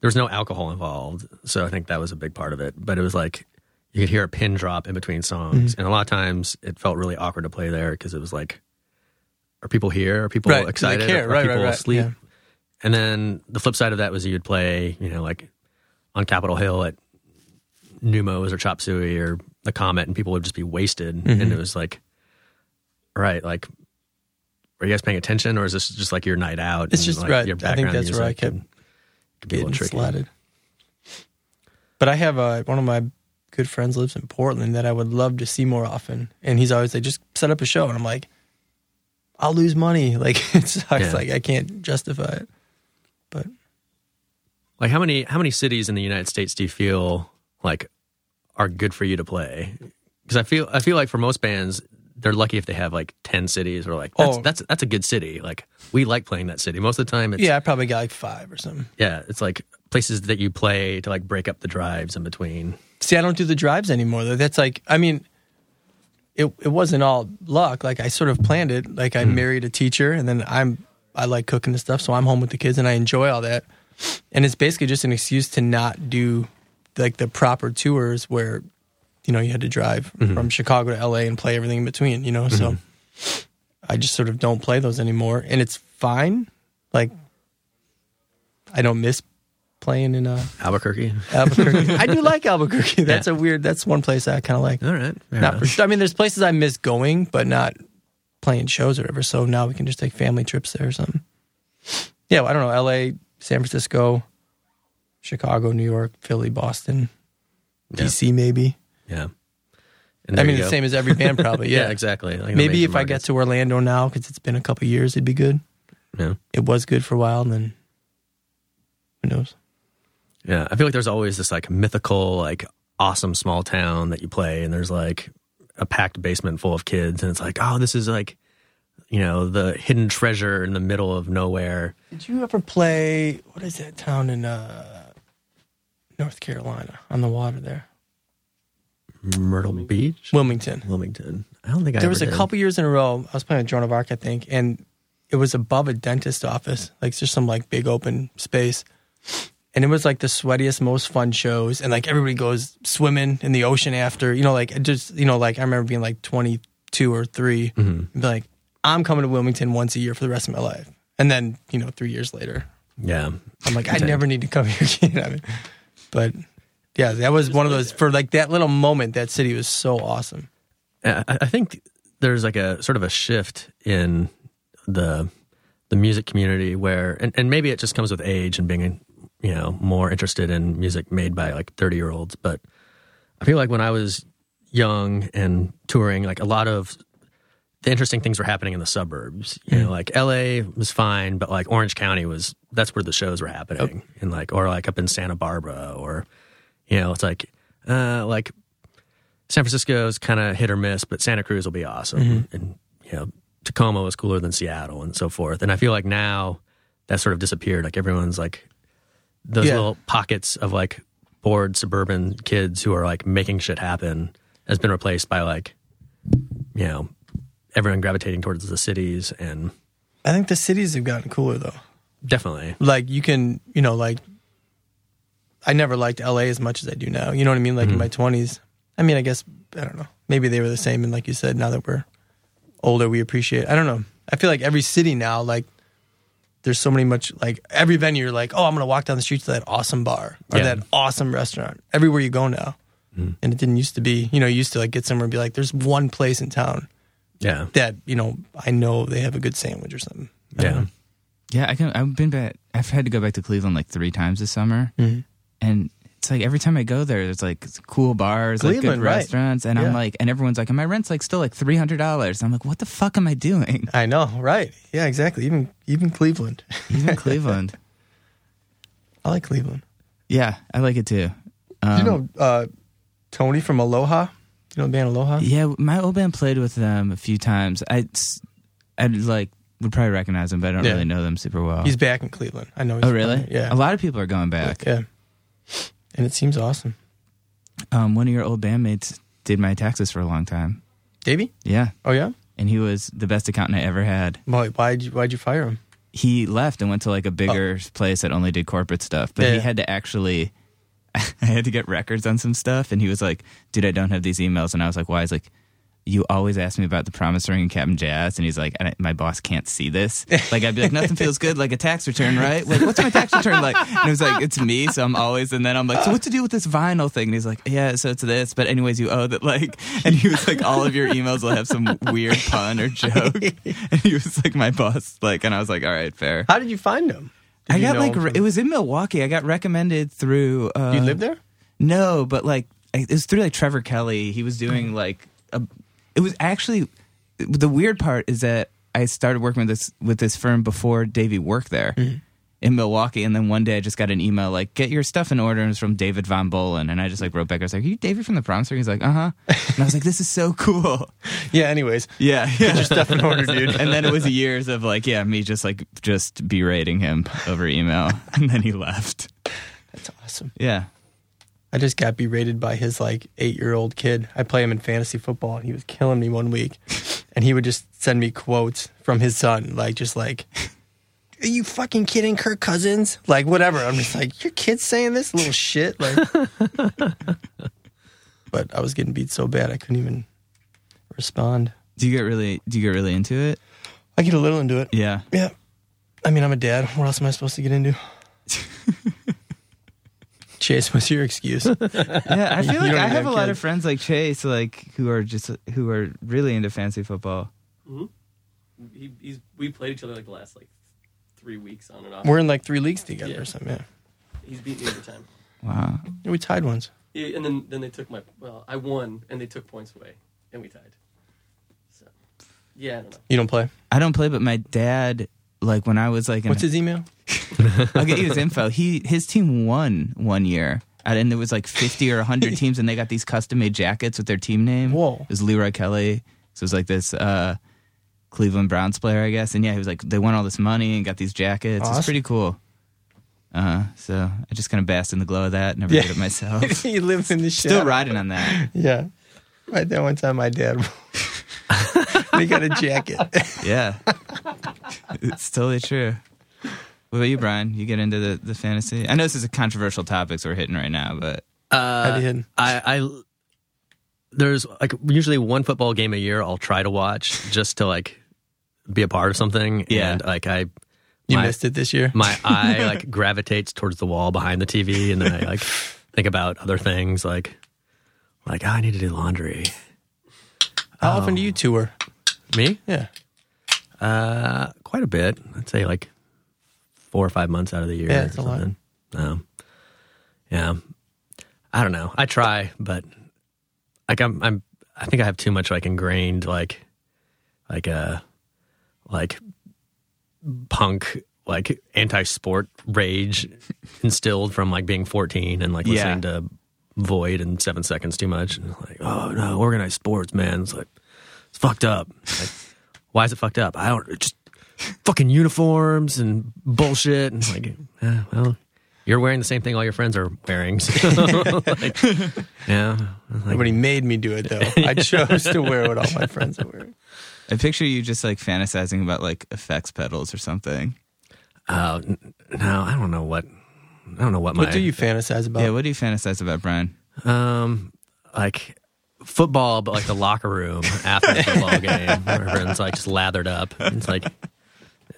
there was no alcohol involved. So I think that was a big part of it. But it was like, you could hear a pin drop in between songs. Mm-hmm. And a lot of times it felt really awkward to play there because it was like, are people here? Are people Right, excited? care. Are Right, people right, right. asleep? Yeah. And then the flip side of that was you'd play, you know, like on Capitol Hill at Neumos or Chop Suey or the Comet, and people would just be wasted. Mm-hmm. And it was like, all right, like, are you guys paying attention, or is this just like your night out? It's just like, right. Your I think that's where I kept could be a getting slotted. But I have uh, one of my good friends lives in Portland that I would love to see more often, and he's always like, "Just set up a show," and I'm like, "I'll lose money. Like it sucks. Yeah. Like I can't justify it." But Like, how many how many cities in the United States do you feel like are good for you to play? Because I feel I feel like for most bands, they're lucky if they have like ten cities or like that's Oh. that's that's a good city. Like we like playing that city most of the time. It's, yeah, I probably got like five or something. yeah, it's like places that you play to like break up the drives in between. See, I don't do the drives anymore. though. That's like, I mean, it it wasn't all luck. Like I sort of planned it. Like I hmm. married a teacher, and then I'm I like cooking and stuff, so I'm home with the kids, and I enjoy all that. And it's basically just an excuse to not do like the proper tours where you know you had to drive mm-hmm. from Chicago to L.A. and play everything in between. You know, so mm-hmm. I just sort of don't play those anymore, and it's fine. Like I don't miss playing in uh, Albuquerque. Albuquerque. I do like Albuquerque. That's a weird. That's one place I kind of like. All right, Not for sure. I mean, there's places I miss going, but not playing shows or whatever. So now we can just take family trips there or something. Yeah, well, I don't know. L.A., San Francisco, Chicago, New York, Philly, Boston, Yeah. DC, maybe. Yeah. I mean, the go. same as every band, probably. Yeah, Yeah, exactly. Like Maybe if I get to Orlando now, because it's been a couple years, it'd be good. yeah. It was good for a while, and then who knows? Yeah, I feel like there's always this like mythical, like awesome small town that you play, and there's like a packed basement full of kids, and it's like, oh, this is like, you know, the hidden treasure in the middle of nowhere. Did you ever play? What is that town in uh, North Carolina on the water there? Myrtle Beach, Wilmington. Wilmington. I don't think I there was a did. couple years in a row. I was playing with Joan of Arc, I think, and it was above a dentist office, like it's just some like big open space. And it was like the sweatiest, most fun shows, and like everybody goes swimming in the ocean after, you know, like just you know, like I remember being like twenty two or 3 Mm-hmm. like, I'm coming to Wilmington once a year for the rest of my life, and then you know, three years later, Yeah, I'm like, I never need to come here again. I mean, but yeah, that was one of those for like that little moment. That city was so awesome. I, I think there's like a sort of a shift in the the music community where, and, and maybe it just comes with age and being, you know, more interested in music made by like 30 year olds. But I feel like when I was young and touring, like a lot of the interesting things were happening in the suburbs. You know, like LA was fine, but like Orange County was that's where the shows were happening, and like or like up in Santa Barbara, or you know, it's like uh like San Francisco's kind of hit or miss, but Santa Cruz will be awesome, and you know, Tacoma was cooler than Seattle, and so forth. And I feel like now that sort of disappeared. Like everyone's like those Yeah. little pockets of like bored suburban kids who are like making shit happen has been replaced by like you know everyone gravitating towards the cities and I think the cities have gotten cooler though. definitely. Like you can you know like i never liked la as much as i do now. You know what i mean? Like in mm-hmm. my 20s i mean i guess i don't know. Maybe they were the same and like you said now that we're older we appreciate i don't know. I feel like every city now like there's so many much like every venue you're like oh i'm gonna walk down the street to that awesome bar or Yeah. that awesome restaurant everywhere you go now and it didn't used to be. You know, you used to like get somewhere and be like, "There's one place in town Yeah. that you know I know they have a good sandwich or something." Yeah. Yeah, I can. I've been back. I've had to go back to Cleveland like three times this summer, Mhm. and it's like every time I go there, there's like cool bars, like good Cleveland, right. restaurants, and Yeah. I'm like, and everyone's like, and my rent's like still like three hundred dollars. I'm like, what the fuck am I doing? I know, right? Yeah, exactly. Even even Cleveland. Even Cleveland. I like Cleveland. Yeah, I like it too. Um, you know uh, Tony from Aloha? You know the band Aloha? Yeah, my old band played with them a few times. I, I like would probably recognize them, but I don't Yeah. really know them super well. He's back in Cleveland. I know. He's oh, really? Yeah. A lot of people are going back. Yeah. And it seems awesome. Um, one of your old bandmates did my taxes for a long time. Davey? Yeah, Oh yeah. and he was the best accountant I ever had. Why? Why'd you Why'd you fire him? He left and went to like a bigger place that only did corporate stuff, but he Oh. Yeah. had to actually. I had to get records on some stuff, and he was like, "Dude, I don't have these emails." And I was like, "Why?" He's like, "You always ask me about the Promise Ring and Cap'n Jazz," and he's like, I, "My boss can't see this." Like I'd be like, "Nothing feels good like a tax return, right?" Like, what's my tax return like? And it was like, "It's me," so I'm always. And then I'm like, "So what to do with this vinyl thing?" And he's like, "Yeah, so it's this, but anyways, you owe that." Like, and he was like, "All of your emails will have some weird pun or joke," and he was like, "My boss," like, and I was like, "All right, fair." How did you find him? Did I got like re- it was in Milwaukee. I got recommended through. Uh, you live there? No, but like it was through like Trevor Kelly. He was doing like a. It was actually the weird part is that I started working with this with this firm before Davey worked there in Milwaukee, and then one day I just got an email like, "Get your stuff in order." And it was from David Von Bohlen, and I just like wrote back. I was like, "Are you David from the Promise Ring?" He's like, "Uh huh," and I was like, "This is so cool." Yeah. Anyways, Yeah, yeah. your stuff in order, dude. and then it was years of like, yeah, me just like just berating him over email, and then he left. That's awesome. Yeah. I just got berated by his like eight year old kid. I play him in fantasy football, and he was killing me one week. And he would just send me quotes from his son, like just like, "Are you fucking kidding, Kirk Cousins?" Like whatever. I'm just like, "Your kid's saying this little shit." Like, but I was getting beat so bad I couldn't even respond. Do you get really? Do you get really into it? I get a little into it. Yeah. Yeah. I mean, I'm a dad. What else am I supposed to get into? Chase, what's your excuse? Yeah, I feel like I have have a lot of friends like Chase, like who are just who are really into fancy football. Mm-hmm. He, he's we played each other like the last like three weeks on and off. We're in like three leagues together Yeah. or something. Yeah. He's beat me every time. Wow. Yeah, we tied once. Yeah, and then then they took my well, I won and they took points away and we tied. So yeah, I don't know. You don't play. I don't play, but my dad, like when I was like, in, What's his email? I'll get you his info. He his team won one year, and there was like fifty or hundred teams, and they got these custom made jackets with their team name. Whoa. It was Leroy Kelly. So it was like this uh, Cleveland Browns player, I guess. And yeah, he was like, they won all this money and got these jackets. Awesome. It's pretty cool. Uh, so I just kind of basked in the glow of that. Never Yeah. did it myself. he lives in the Still riding on that. Yeah. Right there one time my dad he got a jacket. Yeah. It's totally true. What about you, Brian? You get into the, the fantasy? I know this is a controversial topic so we're hitting right now, but How'd Uh. I, I there's like usually one football game a year I'll try to watch just to like be a part of something. Yeah. And like I You my, missed it this year. my eye like gravitates towards the wall behind the TV and then I like think about other things like like oh, I need to do laundry. How often do you tour? Me? Yeah. Uh quite a bit. I'd say like four or five months out of the year. Yeah, it's a lot. Um, yeah. I don't know. I try, but like I'm I'm I think I have too much like ingrained like like uh like punk like anti-sport rage instilled from like being 14 and like Yeah. listening to Void and 7 seconds too much and like oh no organized sports man it's like it's fucked up like why is it fucked up I don't just fucking uniforms and bullshit and like yeah, well you're wearing the same thing all your friends are wearing so, like, yeah like, Nobody made me do it though. I chose to wear what all my friends are wearing. I picture you just like fantasizing about like effects pedals or something. Uh, no, I don't know what. I don't know what my. What do you fantasize about? Yeah, what do you fantasize about, Brian? Um, like football, but like the locker room after the football game, where everyone's like just lathered up. It's like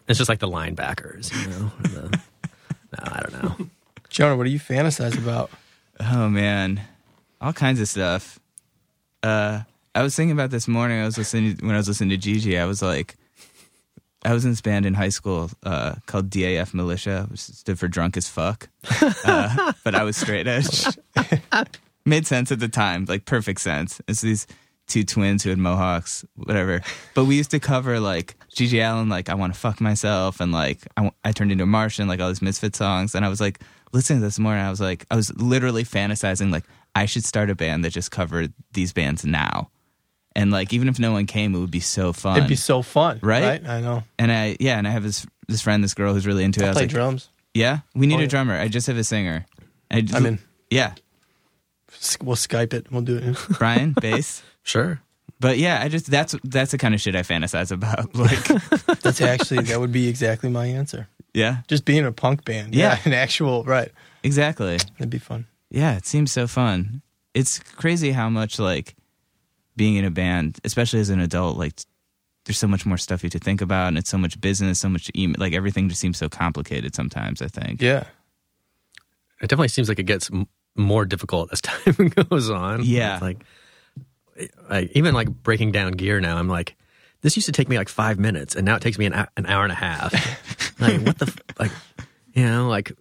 it's just like the linebackers, you know. The, no, I don't know. Jonah, what do you fantasize about? Oh man. all kinds of stuff. Uh, I was thinking about this morning. I was listening when I was listening to GG. I was like, I was in this band in high school uh, called DAF Militia, which stood for drunk as fuck. Uh, but I was straight edge. Made sense at the time, like perfect sense. It's these two twins who had mohawks, whatever. But we used to cover like GG Allin, like I want to fuck myself, and like I, w- I turned into a Martian, like all these Misfit songs. And I was like listening to this morning. I was like, I was literally fantasizing like I should start a band that just covered these bands now. And like even if no one came, it would be so fun. It'd be so fun, Right? I know. and I yeah, and I have this this friend, this girl who's really into it. I I play like, drums. yeah, we need Oh, a yeah. drummer. I just have a singer. I just, I'm in. Yeah, We'll Skype it. We'll do it. Brian bass. Sure. But yeah, I just that's that's the kind of shit I fantasize about. Like, That's actually that would be exactly my answer. yeah, Just being a punk band. Yeah. an actual right. exactly. That'd be fun. Yeah, it seems so fun. It's crazy how much like being in a band, especially as an adult, like there's so much more stuff you to think about, and it's so much business, so much email. Like everything just seems so complicated sometimes. I think. Yeah. It definitely seems like it gets m- more difficult as time goes on. Yeah. It's like, like even like breaking down gear now, I'm like, this used to take me like five minutes, and now it takes me an, an hour and a half. like what the f- like, you know, like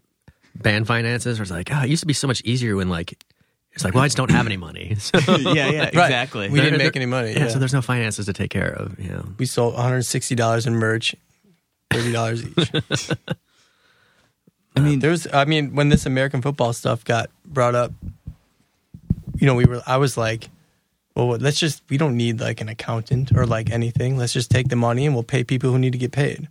band finances. Where it's like, oh, it used to be so much easier when like it's like, well, I just don't have any money. So, yeah, yeah, Right. exactly. We didn't There- make any money. yeah, Yeah. so there's no finances to take care of. You know, we sold 160 dollars in merch, thirty dollars each. I mean, There's, I mean, when this American football stuff got brought up, you know, we were, I was like, well, let's just, we don't need like an accountant or like anything. Let's just take the money and we'll pay people who need to get paid.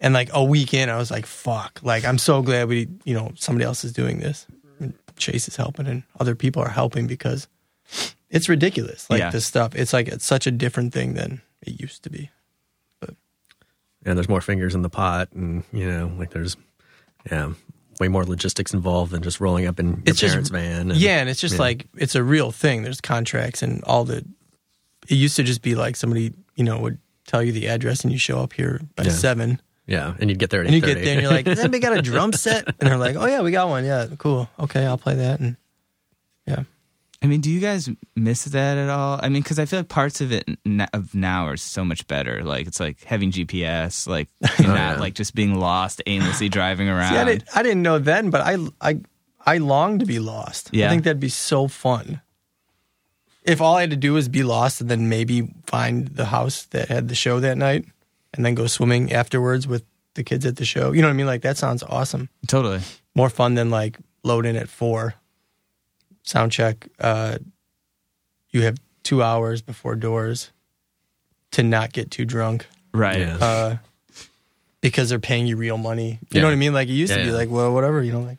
And like a week in, I was like, fuck, like, I'm so glad we, you know, somebody else is doing this. And Chase is helping and other people are helping because it's ridiculous. Like Yeah. this stuff, it's like, it's such a different thing than it used to be. and there's more fingers in the pot, and you know, like there's, yeah, way more logistics involved than just rolling up in your It's just- parents' van. And, yeah, and it's just yeah. like it's a real thing. There's contracts and all the. It used to just be like somebody you know would tell you the address and you show up here by Yeah. seven yeah, and you'd get there at and you get there and you're like, "Does anybody got a drum set?" And they're like, "Oh yeah, we got one. Yeah, cool. Okay, I'll play that." And yeah, I mean, do you guys miss that at all? I mean, because I feel like parts of it n- of now are so much better. Like it's like having GPS, like and oh, not yeah. like just being lost aimlessly driving around. see, I didn't I didn't know then, but I I I long to be lost. Yeah. I think that'd be so fun. If all I had to do was be lost and then maybe find the house that had the show that night and then go swimming afterwards with the kids at the show. You know what I mean? Like that sounds awesome. Totally. More fun than like loading at four. Sound check. Uh, you have two hours before doors to not get too drunk. Right. Yeah. Uh, because they're paying you real money. You Yeah. know what I mean? Like it used Yeah, to be yeah. like, well, whatever, you know, like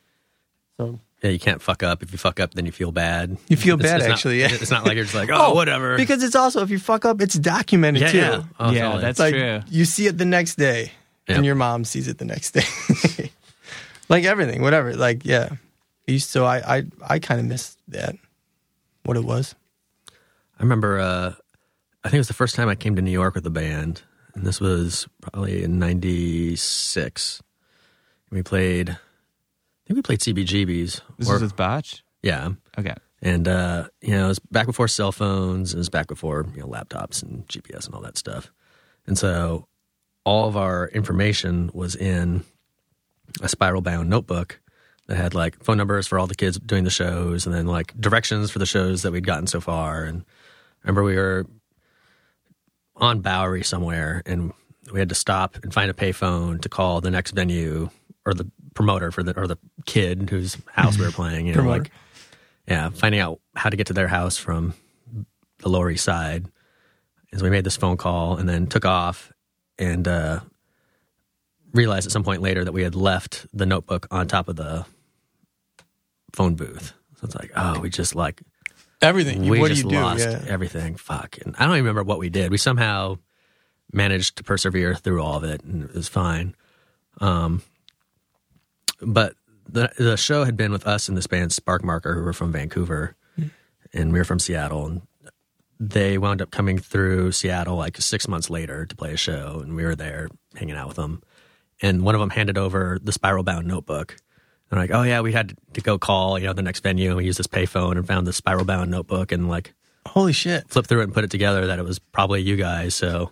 so yeah, you can't fuck up. If you fuck up, then you feel bad. You feel It's- bad, it's not- actually, yeah. it's not like you're just like, oh, whatever. because it's also if you fuck up, it's documented yeah, too. yeah, Oh, yeah, totally. that's like true. you see it the next day, Yep. and your mom sees it the next day. like everything, whatever. Like yeah, I used so I I I kind of missed that. What it was. I remember, uh, I think it was the first time I came to New York with the band, and this was probably in '96. We played, I think we played CBGBs. This or- is with Botch. yeah, Okay. and uh, you know, it was back before cell phones. It was back before you know laptops and GPS and all that stuff. And so, all of our information was in a spiral bound notebook that had like phone numbers for all the kids doing the shows, and then like directions for the shows that we'd gotten so far. And I remember we were on Bowery somewhere, and we had to stop and find a payphone to call the next venue or the promoter for the or the kid whose house we were playing. You know, Promoter. like yeah, finding out how to get to their house from the Lower East Side. And so we made this phone call and then took off and uh, realized at some point later that we had left the notebook on top of the phone booth. So it's like, oh, we just like Everything. we what just do you do? lost Yeah. everything. Fuck. And I don't even remember what we did. We somehow managed to persevere through all of it, and it was fine. Um, but the the show had been with us and this band Sparkmarker, who were from Vancouver, and we were from Seattle, and they wound up coming through Seattle like six months later to play a show, and we were there hanging out with them. And one of them handed over the spiral bound notebook, They're like, oh yeah, we had to go call, you know, the next venue. and We used this payphone and found the spiral bound notebook and like Holy shit. flipped through it and put it together that it was probably you guys. So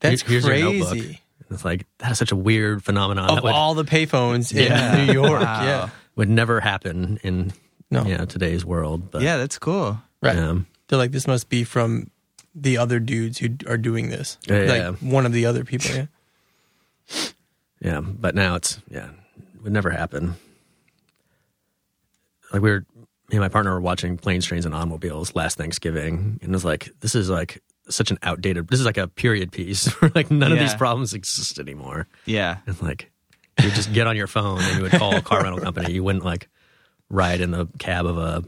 That's here- here's your notebook. crazy. It's like that is such a weird phenomenon Of would, all the payphones in Yeah. New York. Wow. Yeah. would never happen in No. you know, today's world. But Yeah, that's cool. Right. um, They're like, this must be from the other dudes who are doing this. Yeah, like yeah. one of the other people. Yeah. Yeah, but now it's yeah, it would never happen. Like we were, me and my partner were watching Planes, Trains, and Automobiles last Thanksgiving, and it was like, this is like such an outdated. This is like a period piece where like none of these problems exist anymore. Yeah. And like, you just get on your phone and you would call a car rental company. You wouldn't like ride in the cab of a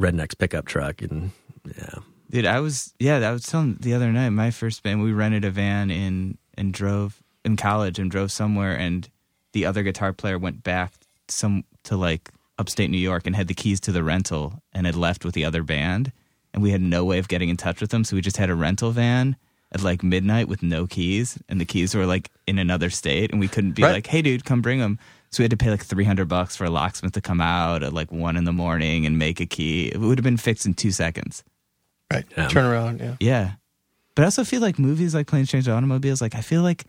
redneck's pickup truck, and yeah, Dude, I was yeah, I was telling the other night, my first band, we rented a van in and drove in college and drove somewhere and the other guitar player went back some to like upstate New York and had the keys to the rental and had left with the other band and we had no way of getting in touch with them, so we just had a rental van at like midnight with no keys and the keys were like in another state and we couldn't be Right. like, "Hey dude, come bring them." So we had to pay like 300 bucks for a locksmith to come out at like 1 in the morning and make a key. It would have been fixed in 2 seconds. Right. Yeah. Turn around. Yeah. Yeah. But I also feel like movies like Planes, Trains, and Automobiles, like I feel like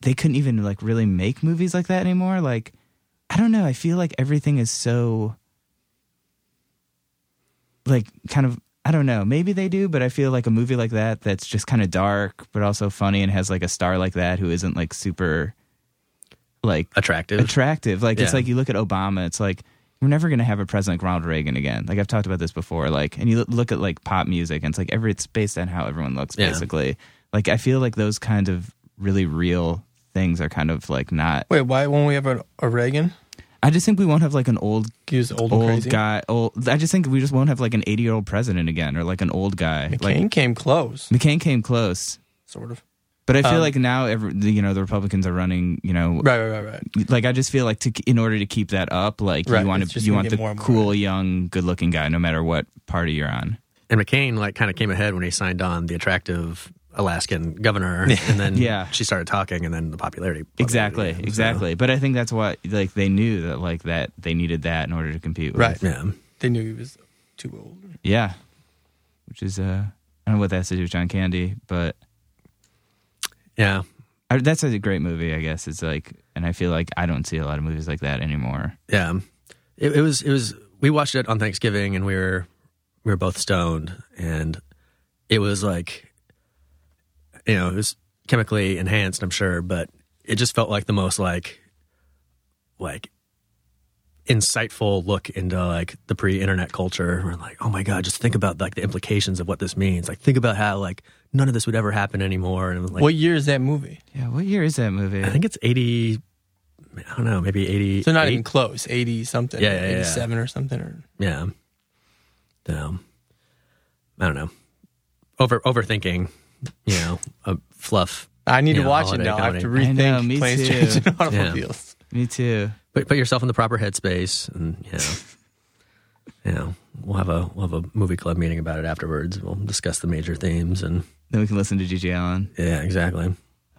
they couldn't even like really make movies like that anymore. Like, I don't know. I feel like everything is so like kind of I don't know. Maybe they do, but I feel like a movie like that that's just kind of dark but also funny and has like a star like that who isn't like super like attractive. attractive. Like it's like you look at Obama, it's like we're never going to have a president like Ronald Reagan again. Like I've talked about this before. Like, and you look- look at like pop music, and it's like every it's based on how everyone looks, Yeah. basically. Like I feel like those kind of really real things are kind of like not. Wait, why won't we have a, a Reagan? I just think we won't have like an old He was old old crazy. guy. Old. I just think we just won't have like an eighty year old president again, or like an old guy. McCain Like came close, McCain came close, sort of. but I feel Um, like now every you know the Republicans are running. You know, Right, right, right, right. like I just feel like to in order to keep that up, like Right, you want to you want the more and more. cool, young, good-looking guy, no matter what party you're on. And McCain like kind of came ahead when he signed on the attractive Alaskan governor, and then Yeah. she started talking, and then the popularity Exactly, plummeted again, so, exactly. But I think that's what like they knew that like that they needed that in order to compete. With. Right. yeah, They knew he was too old. Yeah. Which is uh, I don't know what that has to do with John Candy, but yeah, I, that's a great movie. I guess it's like, and I feel like I don't see a lot of movies like that anymore. yeah. It, it was it was we watched it on Thanksgiving, and we were we were both stoned, and it was like you know it was chemically enhanced, I'm sure, but it just felt like the most like like insightful look into like the pre-internet culture we're like oh my god just think about like the implications of what this means like think about how like none of this would ever happen anymore and like what year is that movie? Yeah. What year is that movie? i think it's 80 i don't know maybe 80 So not even close. Eighty something. Yeah, yeah, yeah. eighty-seven or something. Or yeah so i don't know over overthinking you know a fluff I need Yeah, to watch it holiday now. I have to comedy. I rethink know, me Planes, too. Trains, and Automobiles. Me too. put, put yourself in the proper headspace and you know you know we'll have a we'll have a movie club meeting about it afterwards we'll discuss the major themes and Then we can listen to GG Allin. yeah exactly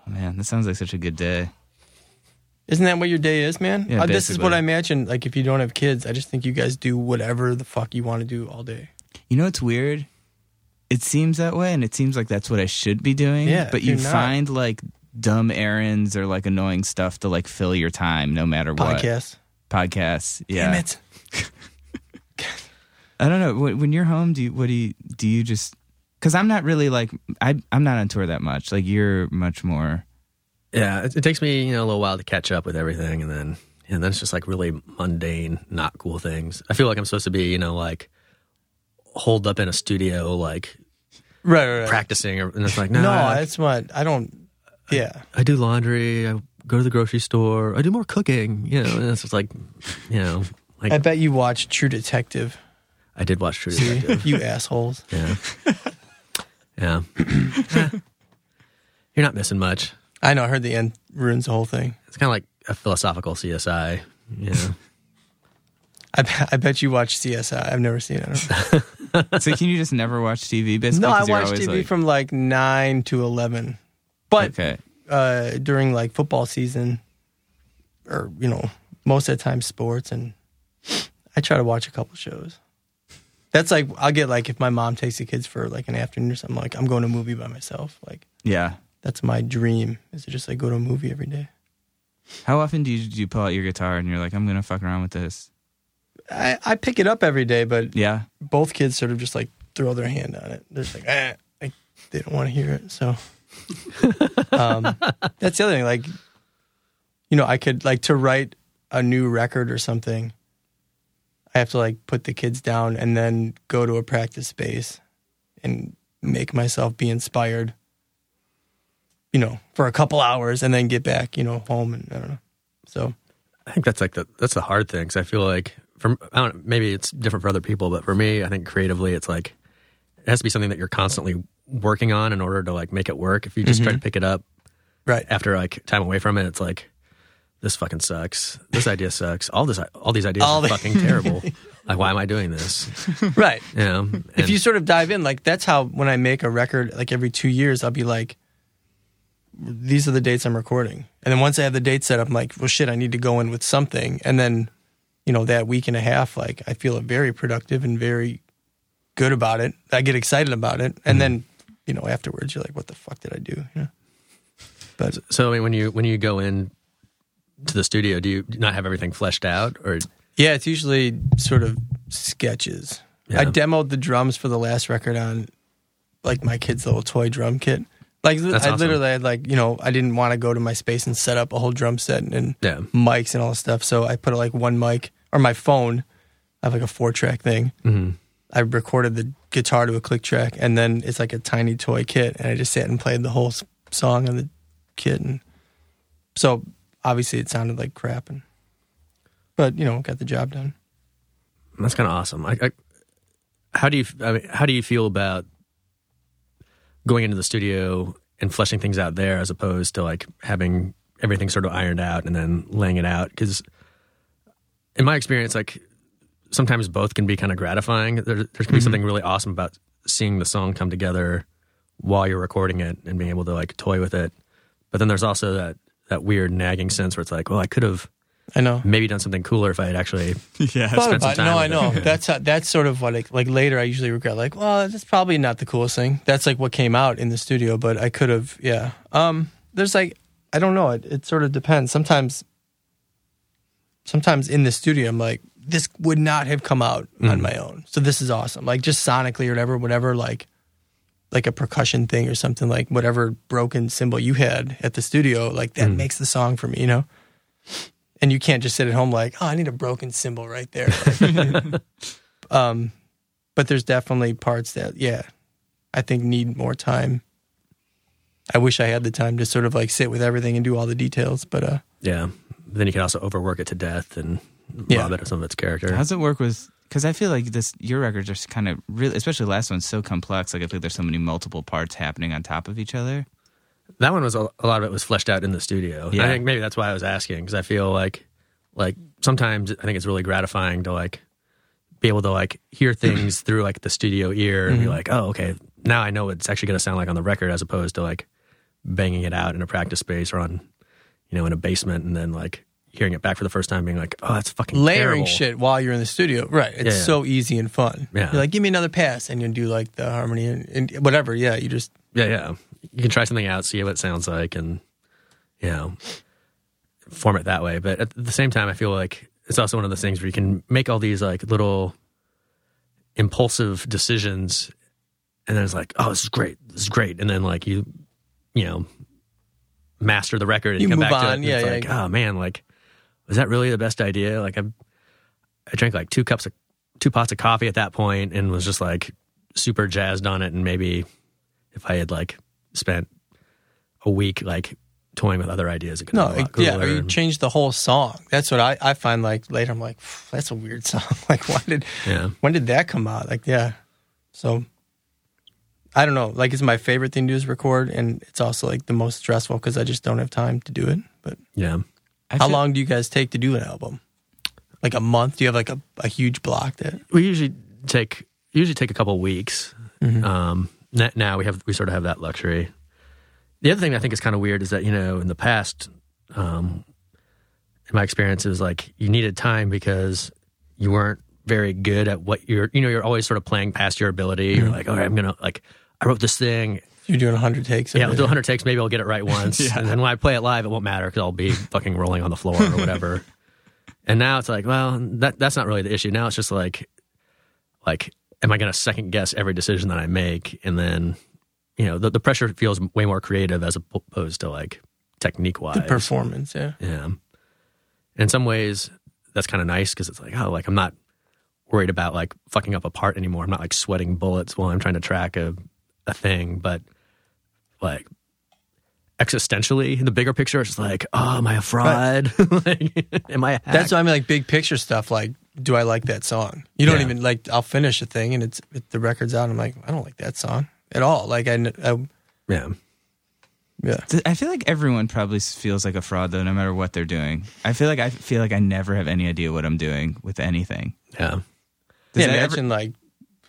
Oh man, that sounds like such a good day. Isn't that what your day is, man? Yeah, Uh, this is what. I imagine. Like if you don't have kids, I just think you guys do whatever the fuck you want to do all day. You know what's weird? It seems that way, and it seems like that's what I should be doing. Yeah, but you find like dumb errands or like annoying stuff to like fill your time, no matter what. Podcast. Podcasts. Yeah. Damn it. I don't know. When when you're home, do you what do you do? You just because I'm not really like I I'm not on tour that much. Like you're much more. Yeah, it, it takes me you know a little while to catch up with everything, and then and then it's just like really mundane, not cool things. I feel like I'm supposed to be you know like holed up in a studio like Right, right, right. practicing, or, and it's like no, no, I, that's what I don't. Yeah. I do laundry, I go to the grocery store, I do more cooking, you know. And it's just like you know like I bet you watch True Detective. I did watch True See, Detective. you assholes. yeah, yeah. Eh, You're not missing much. I know. I heard the end ruins the whole thing. It's kind of like a philosophical CSI. You know? I, bet- I bet you watch CSI. I've never seen it. so can you just never watch TV? Basically, no, I 'Cause you're watch always TV like- from like nine to eleven, but okay. uh, during like football season, or you know most of the time sports, and I try to watch a couple shows. That's like I'll get like if my mom takes the kids for like an afternoon or something. Like I'm going to a movie by myself. Like Yeah. that's my dream is to just like go to a movie every day. How often do you do you pull out your guitar and you're like, I'm gonna fuck around with this? I, I pick it up every day, but Yeah. both kids sort of just like throw their hand on it. They're just like, eh, like they don't want to hear it. So um, that's the other thing. Like, you know, I could like to write a new record or something. I have to like put the kids down and then go to a practice space and make myself be inspired. You know, for a couple hours and then get back, you know, home and I don't know. So I think that's like the that's the hard thing because I feel like from I don't maybe it's different for other people, but for me, I think creatively, it's like it has to be something that you're constantly working on in order to like make it work. If you just try to mm-hmm. pick it up right, after like time away from it, it's like this fucking sucks. This idea sucks. All this all these ideas All are the- fucking terrible. Like, why am I doing this? right. You know, if you sort of dive in, like that's how when I make a record, like every two years, I'll be like, these are the dates I'm recording. And then once I have the date set up, I'm like, well, shit, I need to go in with something. And then, you know, that week and a half, like I feel very productive and very good about it. I get excited about it. And mm-hmm. then, you know, afterwards, you're like, what the fuck did I do? You know? But so I mean, when you when you go in to the studio, do you not have everything fleshed out, or yeah, it's usually sort of sketches. I demoed the drums for the last record on like my kid's little toy drum kit. Like That's I awesome. literally had like you know I didn't want to go to my space and set up a whole drum set and, and yeah, mics and all this stuff. So I put like one mic or my phone. I have like a four track thing. hmm I recorded the guitar to a click track, and then it's like a tiny toy kit, and I just sat and played the whole song on the kit, and so obviously it sounded like crap, and but you know got the job done. that's kind of awesome. I, I, how do you I mean, how do you feel about going into the studio and fleshing things out there as opposed to like having everything sort of ironed out and then laying it out? Because in my experience, like sometimes both can be kind of gratifying. There, there can be mm-hmm. something really awesome about seeing the song come together while you're recording it and being able to like toy with it. But then there's also that that weird nagging sense where it's like, well, I could have I know. maybe done something cooler if I had actually Yeah. Spent some about it. time No, with I know. Yeah. That's how, that's sort of what I, like later I usually regret. Like, well, that's probably not the coolest thing. That's like what came out in the studio, but I could have. Yeah. Um. There's like I don't know. It it sort of depends. Sometimes. Sometimes in the studio, I'm like, this would not have come out on my own. So this is awesome. Like just sonically or whatever, whatever. Like. Like a percussion thing or something like whatever broken cymbal you had at the studio, like that makes the song for me, you know. And you can't just sit at home like, oh, I need a broken cymbal right there. Like, um, but there's definitely parts that, yeah, I think need more time. I wish I had the time to sort of like sit with everything and do all the details, but uh, Yeah. Then you can also overwork it to death and Yeah. rob it of some of its character. How's it work with? Because I feel like this, your records are kind of really, especially the last one's so complex. Like I feel like there's so many multiple parts happening on top of each other. That one was a, a lot of it was fleshed out in the studio. Yeah. I think maybe that's why I was asking because I feel like like sometimes I think it's really gratifying to like be able to like hear things through like the studio ear and be mm-hmm. like, oh, okay, now I know what it's actually going to sound like on the record as opposed to like banging it out in a practice space or on you know in a basement and then like hearing it back for the first time being like, oh, that's fucking layering terrible. shit while you're in the studio, right? It's Yeah, yeah. so easy and fun. Yeah. You're like, give me another pass, and you do like the harmony and, and whatever. Yeah, you just Yeah, yeah. You can try something out, see what it sounds like, and you know, form it that way. But at the same time, I feel like it's also one of those things where you can make all these like little impulsive decisions, and then it's like, oh, this is great, this is great, and then like you, you know, master the record and You come back to it, and Yeah, it's yeah. like, oh man, like was that really the best idea? Like I, I drank like two cups of two pots of coffee at that point, and was just like super jazzed on it, and maybe if I had like spent a week like toying with other ideas, it could no, have a lot yeah. Or you and- change the whole song. That's what I, I find. Like later, I'm like, that's a weird song. like, why did yeah, when did that come out? Like, yeah. So I don't know. Like, it's my favorite thing to do is record, and it's also like the most stressful because I just don't have time to do it. But yeah. I how feel- long do you guys take to do an album? Like a month? Do you have like a, a huge block that? We usually take usually take a couple weeks. Mm-hmm. Um, n- now we have we sort of have that luxury. The other thing I think is kind of weird is that you know in the past, um, in my experience, it was like you needed time because you weren't very good at what you're. You know, you're always sort of playing past your ability. You're like, all right, I'm gonna like. I wrote this thing. You're doing 100 takes. Yeah, I'll do 100 takes. Maybe I'll get it right once. yeah. And then when I play it live, it won't matter because I'll be fucking rolling on the floor or whatever. and now it's like, well, that that's not really the issue. Now it's just like, like, am I going to second guess every decision that I make? And then, you know, the, the pressure feels way more creative as opposed to like technique wise. The performance, yeah. Yeah. In some ways, that's kind of nice because it's like, oh, like I'm not worried about like fucking up a part anymore. I'm not like sweating bullets while I'm trying to track a, a thing. But like existentially, the bigger picture is like, oh, am I a fraud? like, am I a hack? That's what I mean, like big picture stuff. Like, do I like that song? You don't Yeah. even like. I'll finish a thing and it's it, the record's out. I'm like, I don't like that song at all. Like, I, I yeah. yeah. I feel like everyone probably feels like a fraud though, no matter what they're doing. I feel like I feel like I never have any idea what I'm doing with anything. Yeah. Does yeah, that ever- imagine like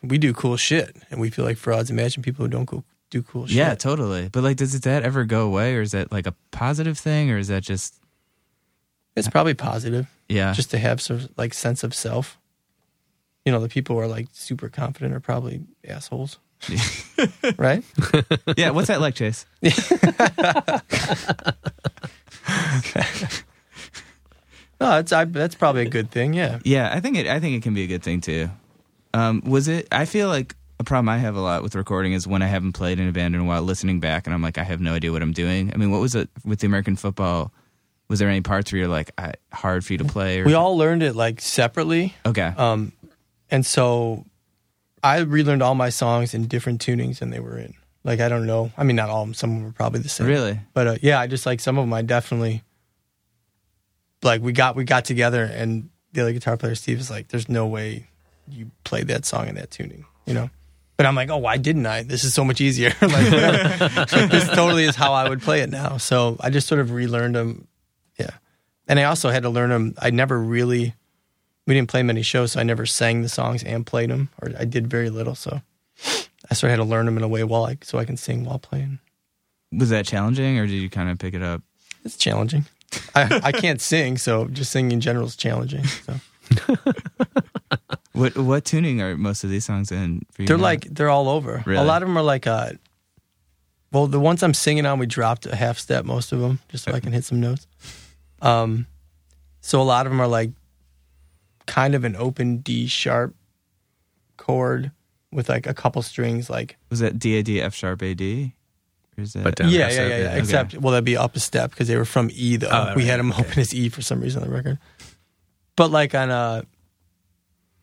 we do cool shit and we feel like frauds. Imagine people who don't go, do cool shit. Yeah, totally. But like, does that ever go away, or is that like a positive thing, or is that just it's probably positive yeah? just to have some like sense of self. You know, the people who are like super confident are probably assholes, right? yeah. What's that like, Chase? No, it's I, that's probably a good thing. Yeah. Yeah, I think it. I think it can be a good thing too. Um, was it? I feel like a problem I have a lot with recording is when I haven't played in a band in a while, listening back, and I'm like, I have no idea what I'm doing. I mean, what was it with the American football? Was there any parts where you're like, I, hard for you to play? Or, We all learned it like separately. okay. Um, and so I relearned all my songs in different tunings than they were in. Like I don't know. I mean, not all of them. Some of them were probably the same. really? But uh, yeah, I just like some of them. I definitely like. We got we got together, and the other guitar player Steve is like, "There's no way you played that song in that tuning," you know. But I'm like, "Oh, why didn't I? This is so much easier. like. Like, this totally is how I would play it now." So I just sort of relearned them. And I also had to learn them. I never really. We didn't play many shows, so I never sang the songs and played them, or I did very little. So I sort of had to learn them in a way while I so I can sing while playing. Was that challenging, or did you kind of pick it up? It's challenging. I, I can't sing, so just singing in general is challenging. So What what tuning are most of these songs in? For you they're now? like they're all over. Really? A lot of them are like uh well, the ones I'm singing on, we dropped a half step most of them, just so I can hit some notes. Um, so a lot of them are like kind of an open D sharp chord with like a couple strings, like was that D A D F sharp A D? Or is that But down yeah, half yeah, yeah, yeah. yeah. Except, well, that'd be up a step because they were from E though. Oh, we right, had them okay. open as E for some reason on the record. But like on uh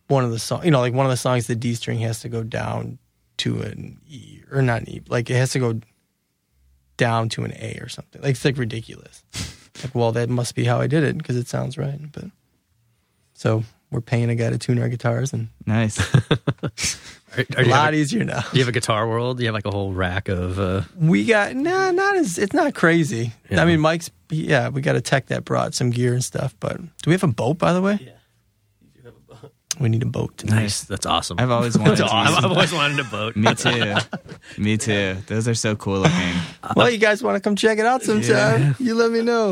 one of the songs, you know, like one of the songs, the D string has to go down to an E or not an E, like it has to go down to an A or something. Like it's like ridiculous. Like, well, that must be how I did it because it sounds right. But so we're paying a guy to tune our guitars, and nice? Are, are a lot a, easier now. do you have a guitar world? Do you have like a whole rack of. Uh, We got nah, not as it's not crazy. Yeah. I mean, Mike's yeah, we got a tech that brought some gear and stuff. But do we have a boat by the way? Yeah. You do have a boat. We need a boat. nice. That's awesome. I've always wanted. To awesome. I've always wanted a boat. Me too. Me too. Those are so cool looking. Well, you guys want to come check it out sometime? You let me know.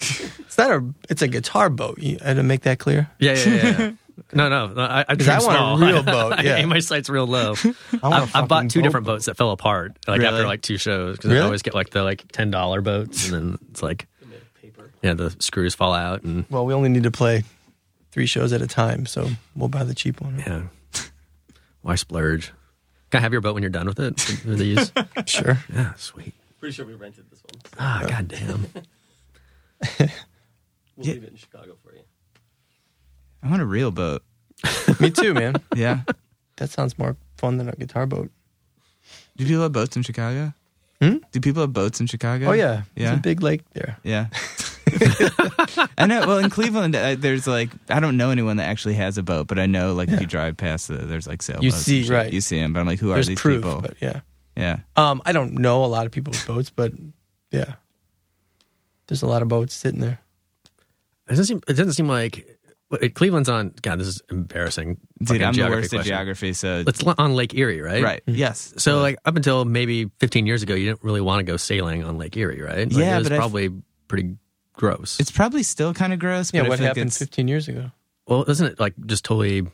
It's not a. It's a guitar boat. You, I had to make that clear. Yeah, yeah, yeah. yeah. No, no, no. I, I, 'Cause I dream want a small. real boat, I yeah. aim my sights real low. I, want a I, I bought two boat different boat. boats that fell apart like Really? after like two shows because I always get like the like ten dollar boats and then it's like They're made of paper. yeah the screws fall out and Well, we only need to play three shows at a time, so we'll buy the cheap one. yeah. Why splurge? Can I have your boat when you're done with it? With these? Sure. Yeah, sweet. Pretty sure we rented this one. So Ah, goddamn. we'll Yeah. leave it in Chicago for you. I want a real boat. me too, man. Yeah. That sounds more fun than a guitar boat. Do people have boats in Chicago? Hmm? Do people have boats in Chicago? Oh yeah, there's Yeah. a big lake there. Yeah. I know. Well, in Cleveland, uh, there's like I don't know anyone that actually has a boat, but I know like if you drive past, the, there's like sailboats. You and see, shit. right. You see them, but I'm like, who There's are these proof, people? but yeah. Yeah. Um, I don't know a lot of people with boats, but yeah, there's a lot of boats sitting there. It doesn't seem. It doesn't seem like well, Cleveland's on. God, this is embarrassing. Dude, Fucking I'm the worst at question. geography, so It's li- on Lake Erie, right? right. Yes. So like up until maybe 15 years ago, you didn't really want to go sailing on Lake Erie, right? Like, Yeah, it was but I f- probably pretty gross. It's probably still kind of gross. Yeah, but what feel like happened it's- 15 years ago? well, isn't it like just totally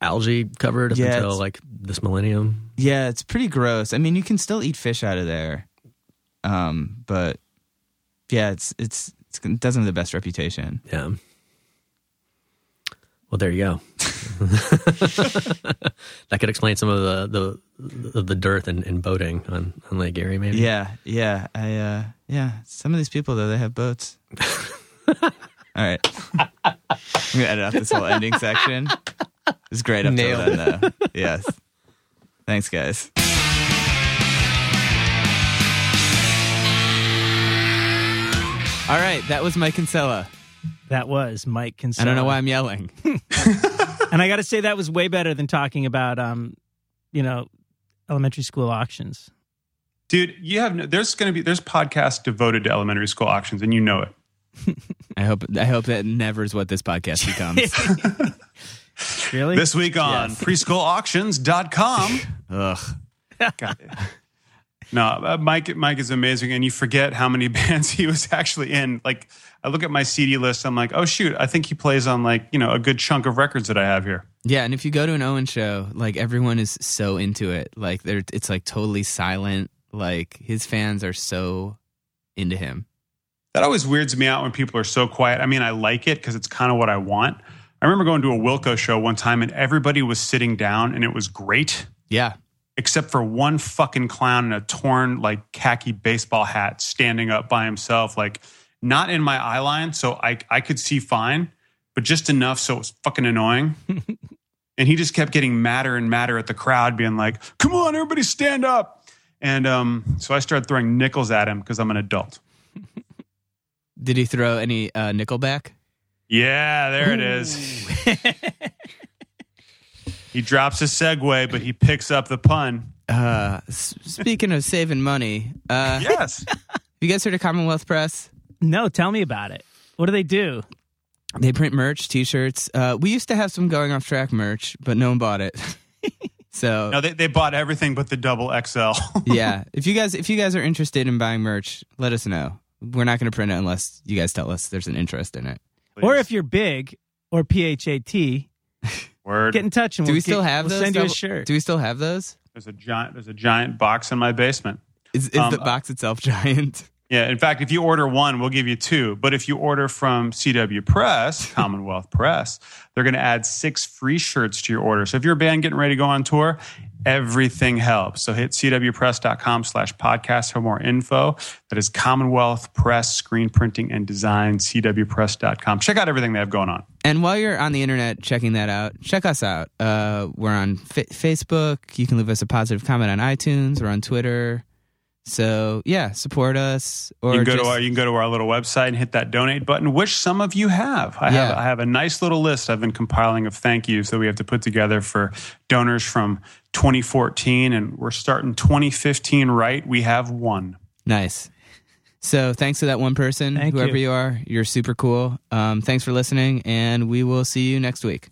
algae covered up Yeah, until it's- like this millennium? Yeah, it's pretty gross. I mean, you can still eat fish out of there, um, but yeah, it's it's, it's it doesn't have the best reputation. Yeah. Well, there you go. that could explain some of the the the dearth in, and boating on, on Lake Erie, maybe. Yeah, yeah, I uh, yeah. Some of these people though, they have boats. All right, I'm gonna edit out this whole ending section. It's great up till Nailed then, though. Yes. Thanks, guys. All right, that was Mike Kinsella. That was Mike I don't know why I'm yelling. And I got to say that was way better than talking about, um, you know, elementary school auctions. Dude, you have no, there's going to be there's podcasts devoted to elementary school auctions, and you know it. I hope I hope that never is what this podcast becomes. Really? This week on preschoolauctions.com. Ugh. God. No, uh, Mike. Mike is amazing, and you forget how many bands he was actually in. Like, I look at my CD list, I'm like, oh shoot, I think he plays on like you know a good chunk of records that I have here. Yeah, and if you go to an Owen show, like everyone is so into it. Like they're it's like totally silent. Like his fans are so into him. That always weirds me out when people are so quiet. I mean, I like it because it's kind of what I want. I remember going to a Wilco show one time, and everybody was sitting down, and it was great. Yeah. Except for one fucking clown in a torn like khaki baseball hat standing up by himself like not in my eye line so i i could see fine but just enough so it was fucking annoying. And he just kept getting madder and madder at the crowd being like come on everybody stand up! And um so i started throwing nickels at him because i'm an adult. Did he throw any uh, nickel back? yeah there it is he drops a segue but he picks up the pun Uh, s- speaking of saving money, uh, yes you guys heard of Commonwealth Press? no, tell me about it. What do they do? They print merch, T-shirts. Uh, we used to have some going off track merch, but no one bought it. so no they, they bought everything but the double xl yeah, if you guys if you guys are interested in buying merch, let us know. We're not going to print it unless you guys tell us there's an interest in it. Or if you're big or PHAT, Word. get in touch and Do we'll we still get- have we'll those? send you a shirt. Do we still have those? There's a giant. There's a giant box in my basement. Is, is Um, the box itself giant? Yeah. In fact, if you order one, we'll give you two. But if you order from CW Press, Commonwealth Press, they're going to add six free shirts to your order. So if you're a band getting ready to go on tour, everything helps. So hit cwpress.com slash podcast for more info. That is Commonwealth Press Screen Printing and Design, cwpress.com. Check out everything they have going on. And while you're on the internet checking that out, check us out. Uh, we're on Fa- Facebook. You can leave us a positive comment on iTunes or on Twitter. So yeah, support us. Or you can go just, to our you can go to our little website and hit that donate button, which some of you have. I Yeah. have I have a nice little list I've been compiling of thank yous that we have to put together for donors from 2014, and we're starting 2015 right. We have one. nice. So thanks to that one person, Thank whoever you. you are. You're super cool. Um, thanks for listening, and we will see you next week.